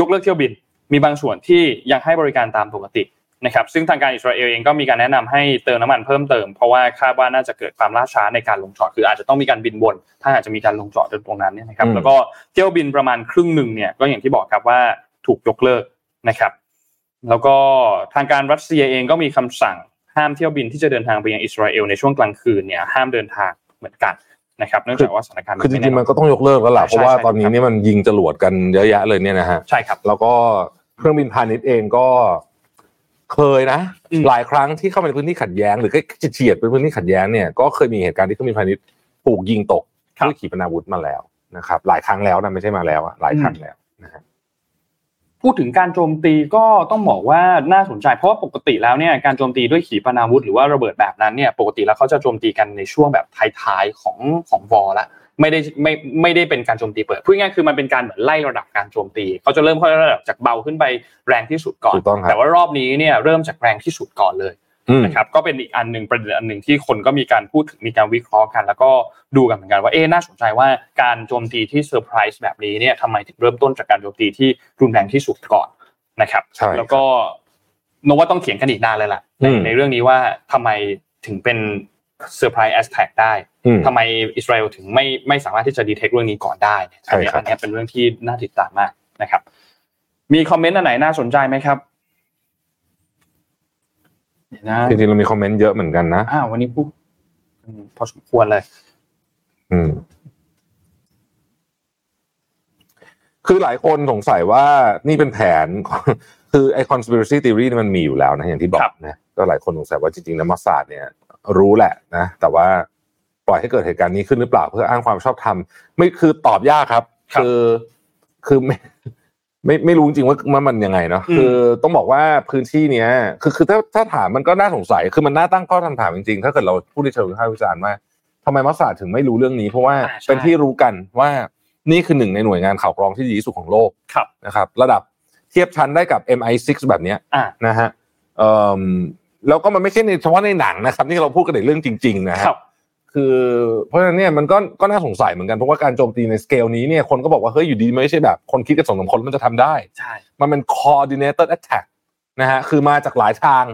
ยกเลิกเที่ยวบิน มีบางส่วนที่ยังให้บริการตามปกติ นะครับซึ่งทางการอิสราเอลเองก็มีการแนะนำให้เติมน้ำมันเพิ่มเติม เพราะว่าคาดว่าน่าจะเกิดความล่าช้าในการลงจอดคืออาจจะต้องมีการบินวนถ้าอาจจะมีการลงจอดตรงนั้นเนี่ยนะครับแล้วก็เที่ยวบินประมาณครึ่งหนึ่งเนี่ยก็อย่างที่บอกครับว่าถูกยกเลิกนะครับแล้วก็ทางการรัสเซียเองก็มีคำสั่งห้ามเที่ยวบินที่จะเดินทางไปยังอิสราเอลในช่วงกลางคืนเนี่ยห้ามเดินทางเหมือนกันนะครับเนื่องจากว่าสถานการณ์คือจริงๆมันก็ต้องยกเลิกแล้วล่ะเพราะว่าตอนนี้นี่มันยิงจรวดกันเยอะแยะเลยเนี่ยนะฮะใช่ครับแล้วก็เครื่องบินพาณิชย์เองก็ เคยนะ หลายครั้งที่เข้าไปในพื้นที่ขัดแย้งหรือก็เฉียดเป็นพื้นที่ขัดแย้งเนี่ยก็เคยมีเหตุการณ์ที่เครื่องบินพาณิชย์ถูกยิงตกด้วยขีปนาวุธมาแล้วนะครับ หลายครั้งแล้วนะไม่ใช่มาแล้วอะหลายครั้งแล้วนะฮะพูดถึงการโจมตีก็ต้องบอกว่าน่าสนใจเพราะว่าปกติแล้วเนี่ยการโจมตีด้วยขีปนาวุธหรือว่าระเบิดแบบนั้นเนี่ยปกติแล้วเขาจะโจมตีกันในช่วงแบบท้ายๆของของวอลละ ไม่ได้ไม่ไม่ได้เป็นการโจมตีเปิดพูดง่ายคือมันเป็นการเหมือนไล่ระดับการโจมตีเขาจะเริ่มค่อยระดับจากเบาขึ้นไปแรงที่สุดก่อน แต่ว่ารอบนี้เนี่ยเริ่มจากแรงที่สุดก่อนเลยนะครับก็เป็นอีกอันหนึ่งประเด็นอันหนึ่งที่คนก็มีการพูดถึงมีการวิเคราะห์กัน แล้วก็ดูกันเหมือนกันว่าเอ๊น่าสนใจว่าการโจมตีที่เซอร์ไพรส์แบบนี้เนี่ยทำไมถึงเริ่มต้นจากการโจมตีที่รุนแรงที่สุดก่อนนะครับแล้วก็นว่าต้องเถียงกันอีกนานเลยล่ะในเรื่องนี้ว่าทำไมถึงเป็น surprise attack ได้ ทำไมอิสราเอลถึงไม่ไม่สามารถที่จะ detect เรื่องนี้ก่อนได้อันนี้อันนี้เป็นเรื่องที่น่าติดตามมากนะครับ มีคอมเมนต์อันไหนน่าสนใจไหมครับจริงๆเรามีคอมเมนต์เยอะเหมือนกันนะอ้าววันนี้พูดพอสมควรเลย อืม คือหลายคนสงสัยว่านี่เป็นแผน คือไอ conspiracy theory นี่มันมีอยู่แล้วนะอย่างที่บอกนะก็หลายคนสงสัยว่าจริงๆแล้วมอสซาดเนี่ย รู้แหละนะแต่ว่า ปล่อยให้เกิดเหตุการณ์นี้ขึ้นหรือเปล่า เพื่ออ้างความชอบธรรมไม่คือตอบยากครับ คือคือไม่ไม่ไม่รู้จริงว่ามันยังไงเนาะคือต้องบอกว่าพื้นที่เนี้ย คือคือถ้าถ้าถามมันก็น่าสงสัย คือมันน่าตั้งข้อคำถามจริงๆ ถ้าเกิดเราพูดในเชิงวิพากษ์วิจารณ์ว่าทำไมมัสซาดถึงไม่รู้เรื่องนี้ เพราะว่าเป็นที่รู้กันว่านี่คือหนึ่งในหน่วยงานข่าวกรองที่ดีที่สุดของโลกนะครับ ระดับเทียบชั้นได้กับ MI6 แบบเนี้ยนะฮะแล้วก็มันไม่ใช่ในเฉพาะในหนังนะครับ นี่เราพูดกันในเรื่องจริง ๆ นะครับ คือเพราะฉะนั้นเนี่ยมันก็ก็น่าสงสัยเหมือนกันเพราะว่าการโจมตีในสเกลนี้เนี่ยคนก็บอกว่าเฮ้ยอยู่ดีไม่ใช่แบบ คนคิดกันสองสามคนมันจะทำได้ใช่มันเป็น coordinated attack นะฮะคือมาจากหลายทาง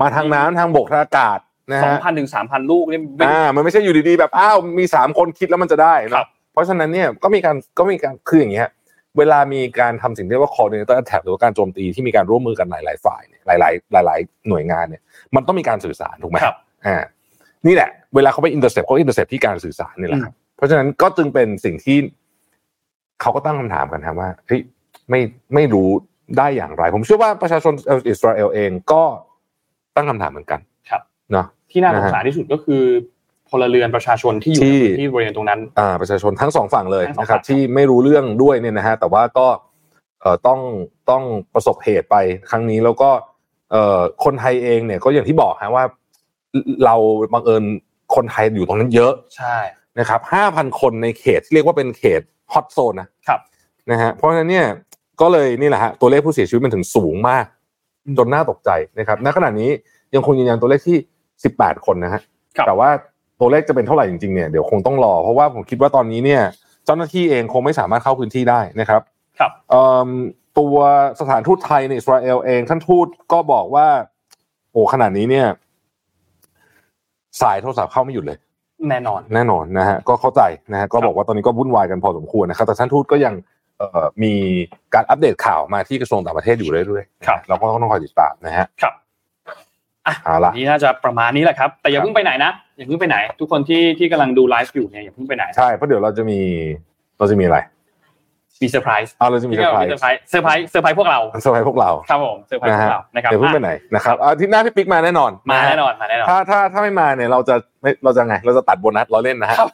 มาทางน้ำทางบกทางอากาศนะสองฮะพันถึงสามพันลูกนี่ไม่อ่ามันไม่ใช่อยู่ดีๆแบบอ้าวมีสามคนคิดแล้วมันจะได้ครัเนาะบเพราะฉะนั้นเนี่ยก็มีการก็มีการคืออย่างเงี้ยเวลามีการทำสิ่งที่เรียกว่า coordinated attack หรือว่าการโจมตีที่มีการร่วมมือกันหลายๆฝ่ายเนี่ยหลาย ๆ หลาย ๆ หน่วยงานเนี่ยมันต้องมีการสื่อสารถูกไหมครับอ่า นี่แหละเวลาเขาไป intercept เขา intercept ที่การสื่อสารนี่แหละครับเพราะฉะนั้นก็จึงเป็นสิ่งที่เขาก็ตั้งคำถามกันครับว่าเฮ้ยไม่ไม่รู้ได้อย่างไร ผมเชื่อว่าประชาชนอิสราเอลเองก็ตั้งคำถามเหมือนกันครับเนาะที่น่าสนะงฮะสารที่สุดก็คือพลเรือนประชาชนที่อยู่ที่ในพื้นที่บริเวณตรงนั้นอ่าประชาชนทั้งสองฝั่งเลยทั้งสองนะครับฝั่งที่ไม่รู้เรื่องด้วยเนี่ยนะฮะแต่ว่าก็เอ่อต้องต้องประสบเหตุไปครั้งนี้แล้วก็เอ่อคนไทยเองเนี่ยก็อย่างที่บอกฮะว่า เราบังเอิญคนไทยอยู่ตรงนั้นเยอะใช่นะครับห้าพันคนในเขตที่เรียกว่าเป็นเขตฮอตโซนนะครับนะฮะเพราะฉะนั้นเนี่ยก็เลยนี่แหละฮะตัวเลขผู้เสียชีวิตมันถึงสูงมาก จนน่าตกใจนะครับณขณะนี้ยังคงยืนยันตัวเลขที่ 18 คนนะฮะครับแต่ว่าตัวเลขจะเป็นเท่าไหร่จริงๆเนี่ยเดี๋ยวคงต้องรอเพราะว่าผมคิดว่าตอนนี้เนี่ย เจ้าหน้าที่เองคงไม่สามารถเข้าพื้นที่ได้นะครับครับเอิ่มตัวสถานทูตไทยในอิสราเอลเองท่านทูตก็บอกว่าโอ้ขนาดนี้เนี่ย สายโทรศัพท์เข้าไม่หยุดเลย แน่นอน แน่นอนนะฮะก็เข้าใจนะฮะก็บอกว่าตอนนี้ก็วุ่นวายกันพอสมควรนะครับแต่ท่านทูตก็ยังเอ่อมีการอัปเดตข่าวมาที่กระทรวงต่างประเทศอยู่เรื่อยๆครับเราก็ต้องคอยติดตามนะฮะครับอะเอาละนี่น่าจะประมาณนี้แหละครับ แต่อย่าเพิ่งไปไหนนะอย่าเพิ่งไปไหน ทุกคนที่ที่กำลังดูไลฟ์อยู่เนี่ยอย่าเพิ่งไปไหนใช่เพราะเดี๋ยวเราจะมีเราจะมีอะไร มีเซอร์ไพรส์เอาเราจะมีเซอร์ไพรมีส์เซอร์ไพรส์เซอร์ไพรส์เซอร์ไพรส์พวกเราเซอร์ไพรส์พวกเราครับผมเซอร์ไพรส์นะพวฮะกเรานะครับเดี๋ยวเพิ่งไปไหนนะครับอาทิตย์หน้าพี่ปิ๊กมาแน่นอนมาะฮะแน่นอนมาแน่นอนถ้าถ้าถ้าไม่มาเนี่ยเราจะไม่เราจะไงเราจะตัดโบนัสเราเล่นนะฮะครับ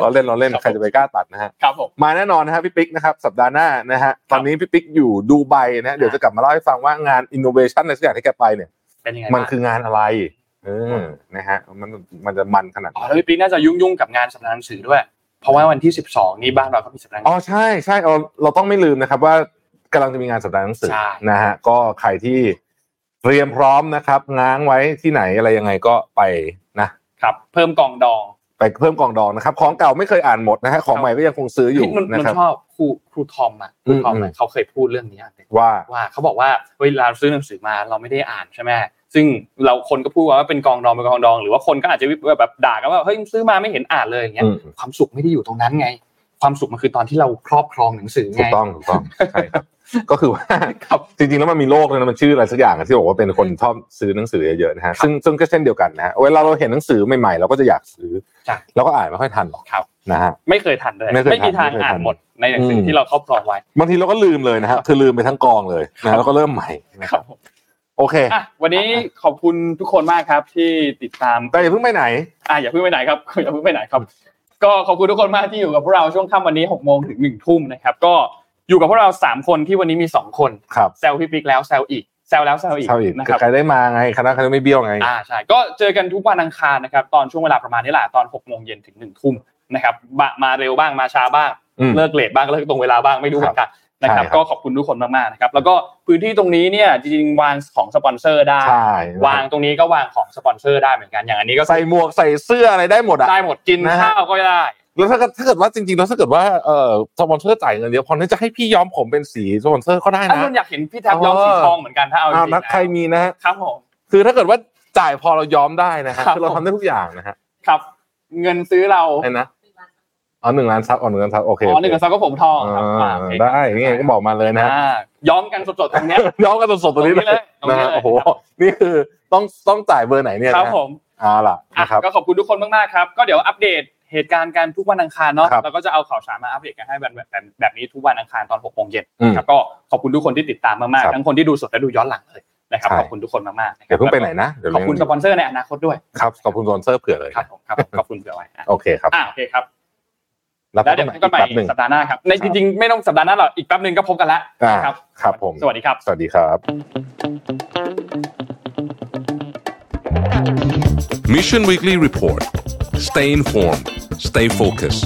เราเล่นเราเล่นครับใครจะไปกล้าตัดนะฮะครับผมมาแน่นอนนะฮะพี่ปิ๊กนะครับสัปดาห์หน้านะฮะตอนนี้พี่ปิ๊กอยู่ดูไบนะฮะเดี๋ยวจะกลับมาเล่าให้ฟังว่างานอินโนเวชันในสักอย่างที่แกไปเนี่ยเป็นยังไงมันบ้างคืองานอะไรเออนะฮะมันมันจะมันขนาดไหอ๋อนแล้วพี่ปิ๊กน่าจะยุ่งยุ่งๆกับงานสำนักหนังสือด้วย เพราะว่าวันที่ 12 นี้บ้านเราก็มีสำนักหนังอ๋สือใช่ใช่เราเราต้องไม่ลืมนะครับ ว่ากำลังจะมีงานสัปดาห์หนังสือใช่นะฮะก็ใครที่เตรียมพร้อมนะครับ ง้างไว้ที่ไหนอะไรยังไงก็ไปนะครับ เพิ่มกองดองไปเพิ่มกองดองนะครับ ของเก่าไม่เคยอ่านหมดนะฮะของใหม่ก็ยังคงซื้ออยู่พี่มันนะมันครับชอบครูครูทอมอะครูทอมอืมอะเขาเคยพูดเรื่องนี้อันหนึ่งว่าว่าเขาบอกว่าเวลาเราซื้อหนังสือมาเราไม่ได้อ่านใช่ไหม ซึ่งเราคนก็พูดว่าเป็นกองดองเป็นกองดอง หรือว่าคนก็อาจจะแบบด่ากันว่าเฮ้ยซื้อมาไม่เห็นอ่านเลยอย่างเงี้ยอืมความสุขไม่ได้อยู่ตรงนั้นไง ความสุขมันคือตอนที่เราครอบครองหนังสือถูไงกต้องถูกต้องใช่ครับก็คือว่าครับจริงๆแล้วมันมีโลกเลยนะมันชื่ออะไรสักอย่างอะที่บอกว่าเป็นคนชอบซื้อหนังสือเยอะๆนะฮะซึ่งซึ่งก็เช่นเดียวกันนะฮะเวลาเราเห็นหนังสือใหม่ๆเราก็จะอยากซื้อใช่แล้วก็อ่านไม่ค่อยทันหรอกครับนะฮะไม่เคยทันเลยไม่เคยทันมีทางไม่เคยทันอ่านหมดในหนังสืออมที่เราครอบครองไว้บางทีเราก็ลืมเลยนะฮะคือลืมไปทั้งกองเลยนะฮะแล้วก็เริ่มใหม่นะคครัรับบผม โอเคอะวันนี้ขอบคุณทุกคนมากครับที่ติดตามแต่อย่าเพิ่งไปไหนอะอย่าเพิ่งไปไหนครับอย่าเพิ่งไปไหนครับ ก็ขอบคุณทุกคนมากที่อยู่กับพวกเราช่วงค่ำวันนี้หกโมงถึงหนึ่งทุ่มนะครับก็อยู่กับพวกเราสามคนที่วันนี้มีสองคนครับแซวพี่ปิ๊กแล้วแซวอีกแซวแล้วแซวอีกเช่าอีกนะครับใครได้มาไงคณะใครไม่เบี้ยวไงอ่าใช่ก็เจอกันทุกวันอังคารนะครับตอนช่วงเวลาประมาณนี้แหละตอนหกโมงเย็นถึงหนึ่งทุ่มนะครับบะมาเร็วบ้างมาช้าบ้างอืมเลิกเลทบ้างเลิกตรงเวลาบ้างไม่รู้เหมือนกัน นะครับใช่ครับก็ขอบคุณทุกคนมากๆนะครับแล้วก็พื้นที่ตรงนี้เนี่ยจริงๆวางของสปอนเซอร์ได้ใช่วางตรงนี้ก็วางของสปอนเซอร์ได้เหมือนกันอย่างอันนี้ก็ใส่หมวกใส่เสื้ออะไรได้หมดอะได้หมดกินนะฮะข้าวก็ได้แล้วถ้าเกิดถ้าเกิดว่าจริงๆแล้วถ้าเกิดว่าเอ่อสปอนเซอร์จ่ายเงินเยอะพอที่จะให้พี่ย้อมผมเป็นสีสปอนเซอร์ก็ได้ถ้านะคนอยากเห็นพี่แท็บย้อมสีทองเหมือนกันถ้าเอาจอ้าวริงนัดๆใครมีนะฮะครับผมคือถ้าเกิดว่าจ่ายพอเราย้อมได้นะฮะครับคือเราทำได้ทุกอย่างนะฮะครับ เงินซื้อเราไอ้นะ อ๋อหนึ่งล้านซับอ๋อหนึ่งล้านซับโอเคอ๋อหนึ่งกับซอก็ผมทองครับอ่าอ่าโอเคได้ยังไงก็บอกมาเลยนะฮะอ่าย้อมกันสดๆตรงเนี้ยย้อมกันสดๆตรงนี้เลยตรงนี้นะเลยฮะโอ้โหครับนี่คือต้องต้องจ่ายเบอร์ไหนเนี่ยครับนะฮะผมเอาล่ะอะนะครับก็ขอบคุณทุกคนมากๆครับก็เดี๋ยวอัปเดตเหตุการณ์กันทุกวันอังคารเนาะครับแล้วก็จะเอาข่าวสารมาอัปเดตกันให้แบบแบบแบบแบบนี้ทุกวันอังคารตอน6โมงเย็นอืมครับก็ขอบคุณทุกคนที่ติดตามมากครับๆทั้งคนที่ดูสดและดูย้อนหลังเลยนะครับใช่ขอบคุณทุกคนมากๆนะคเดี๋รัยวเพิ่งไปไหนนะเดี๋ยวขอบคุณสปอนเซอร์ในอนาคตด้วยครับขอบคุณสปอนเซอร์เผื่อเลยครับผมครับผมขอบคุณเผื่อไว้อะโอเคครับอะโอเคครับ แล้วแล้วเดี๋ยวพบกันใหม่แป๊บหนึ่งสัปดาห์หน้าครับในจริงๆไม่ต้องสัปดาห์หน้าหรอกอีกแป๊บหนึ่งก็พบกันแล้วอ่านะครับครับผมสวัสดีครับ สวัสดีครับ Mission Weekly Report. Stay informed. Stay focused.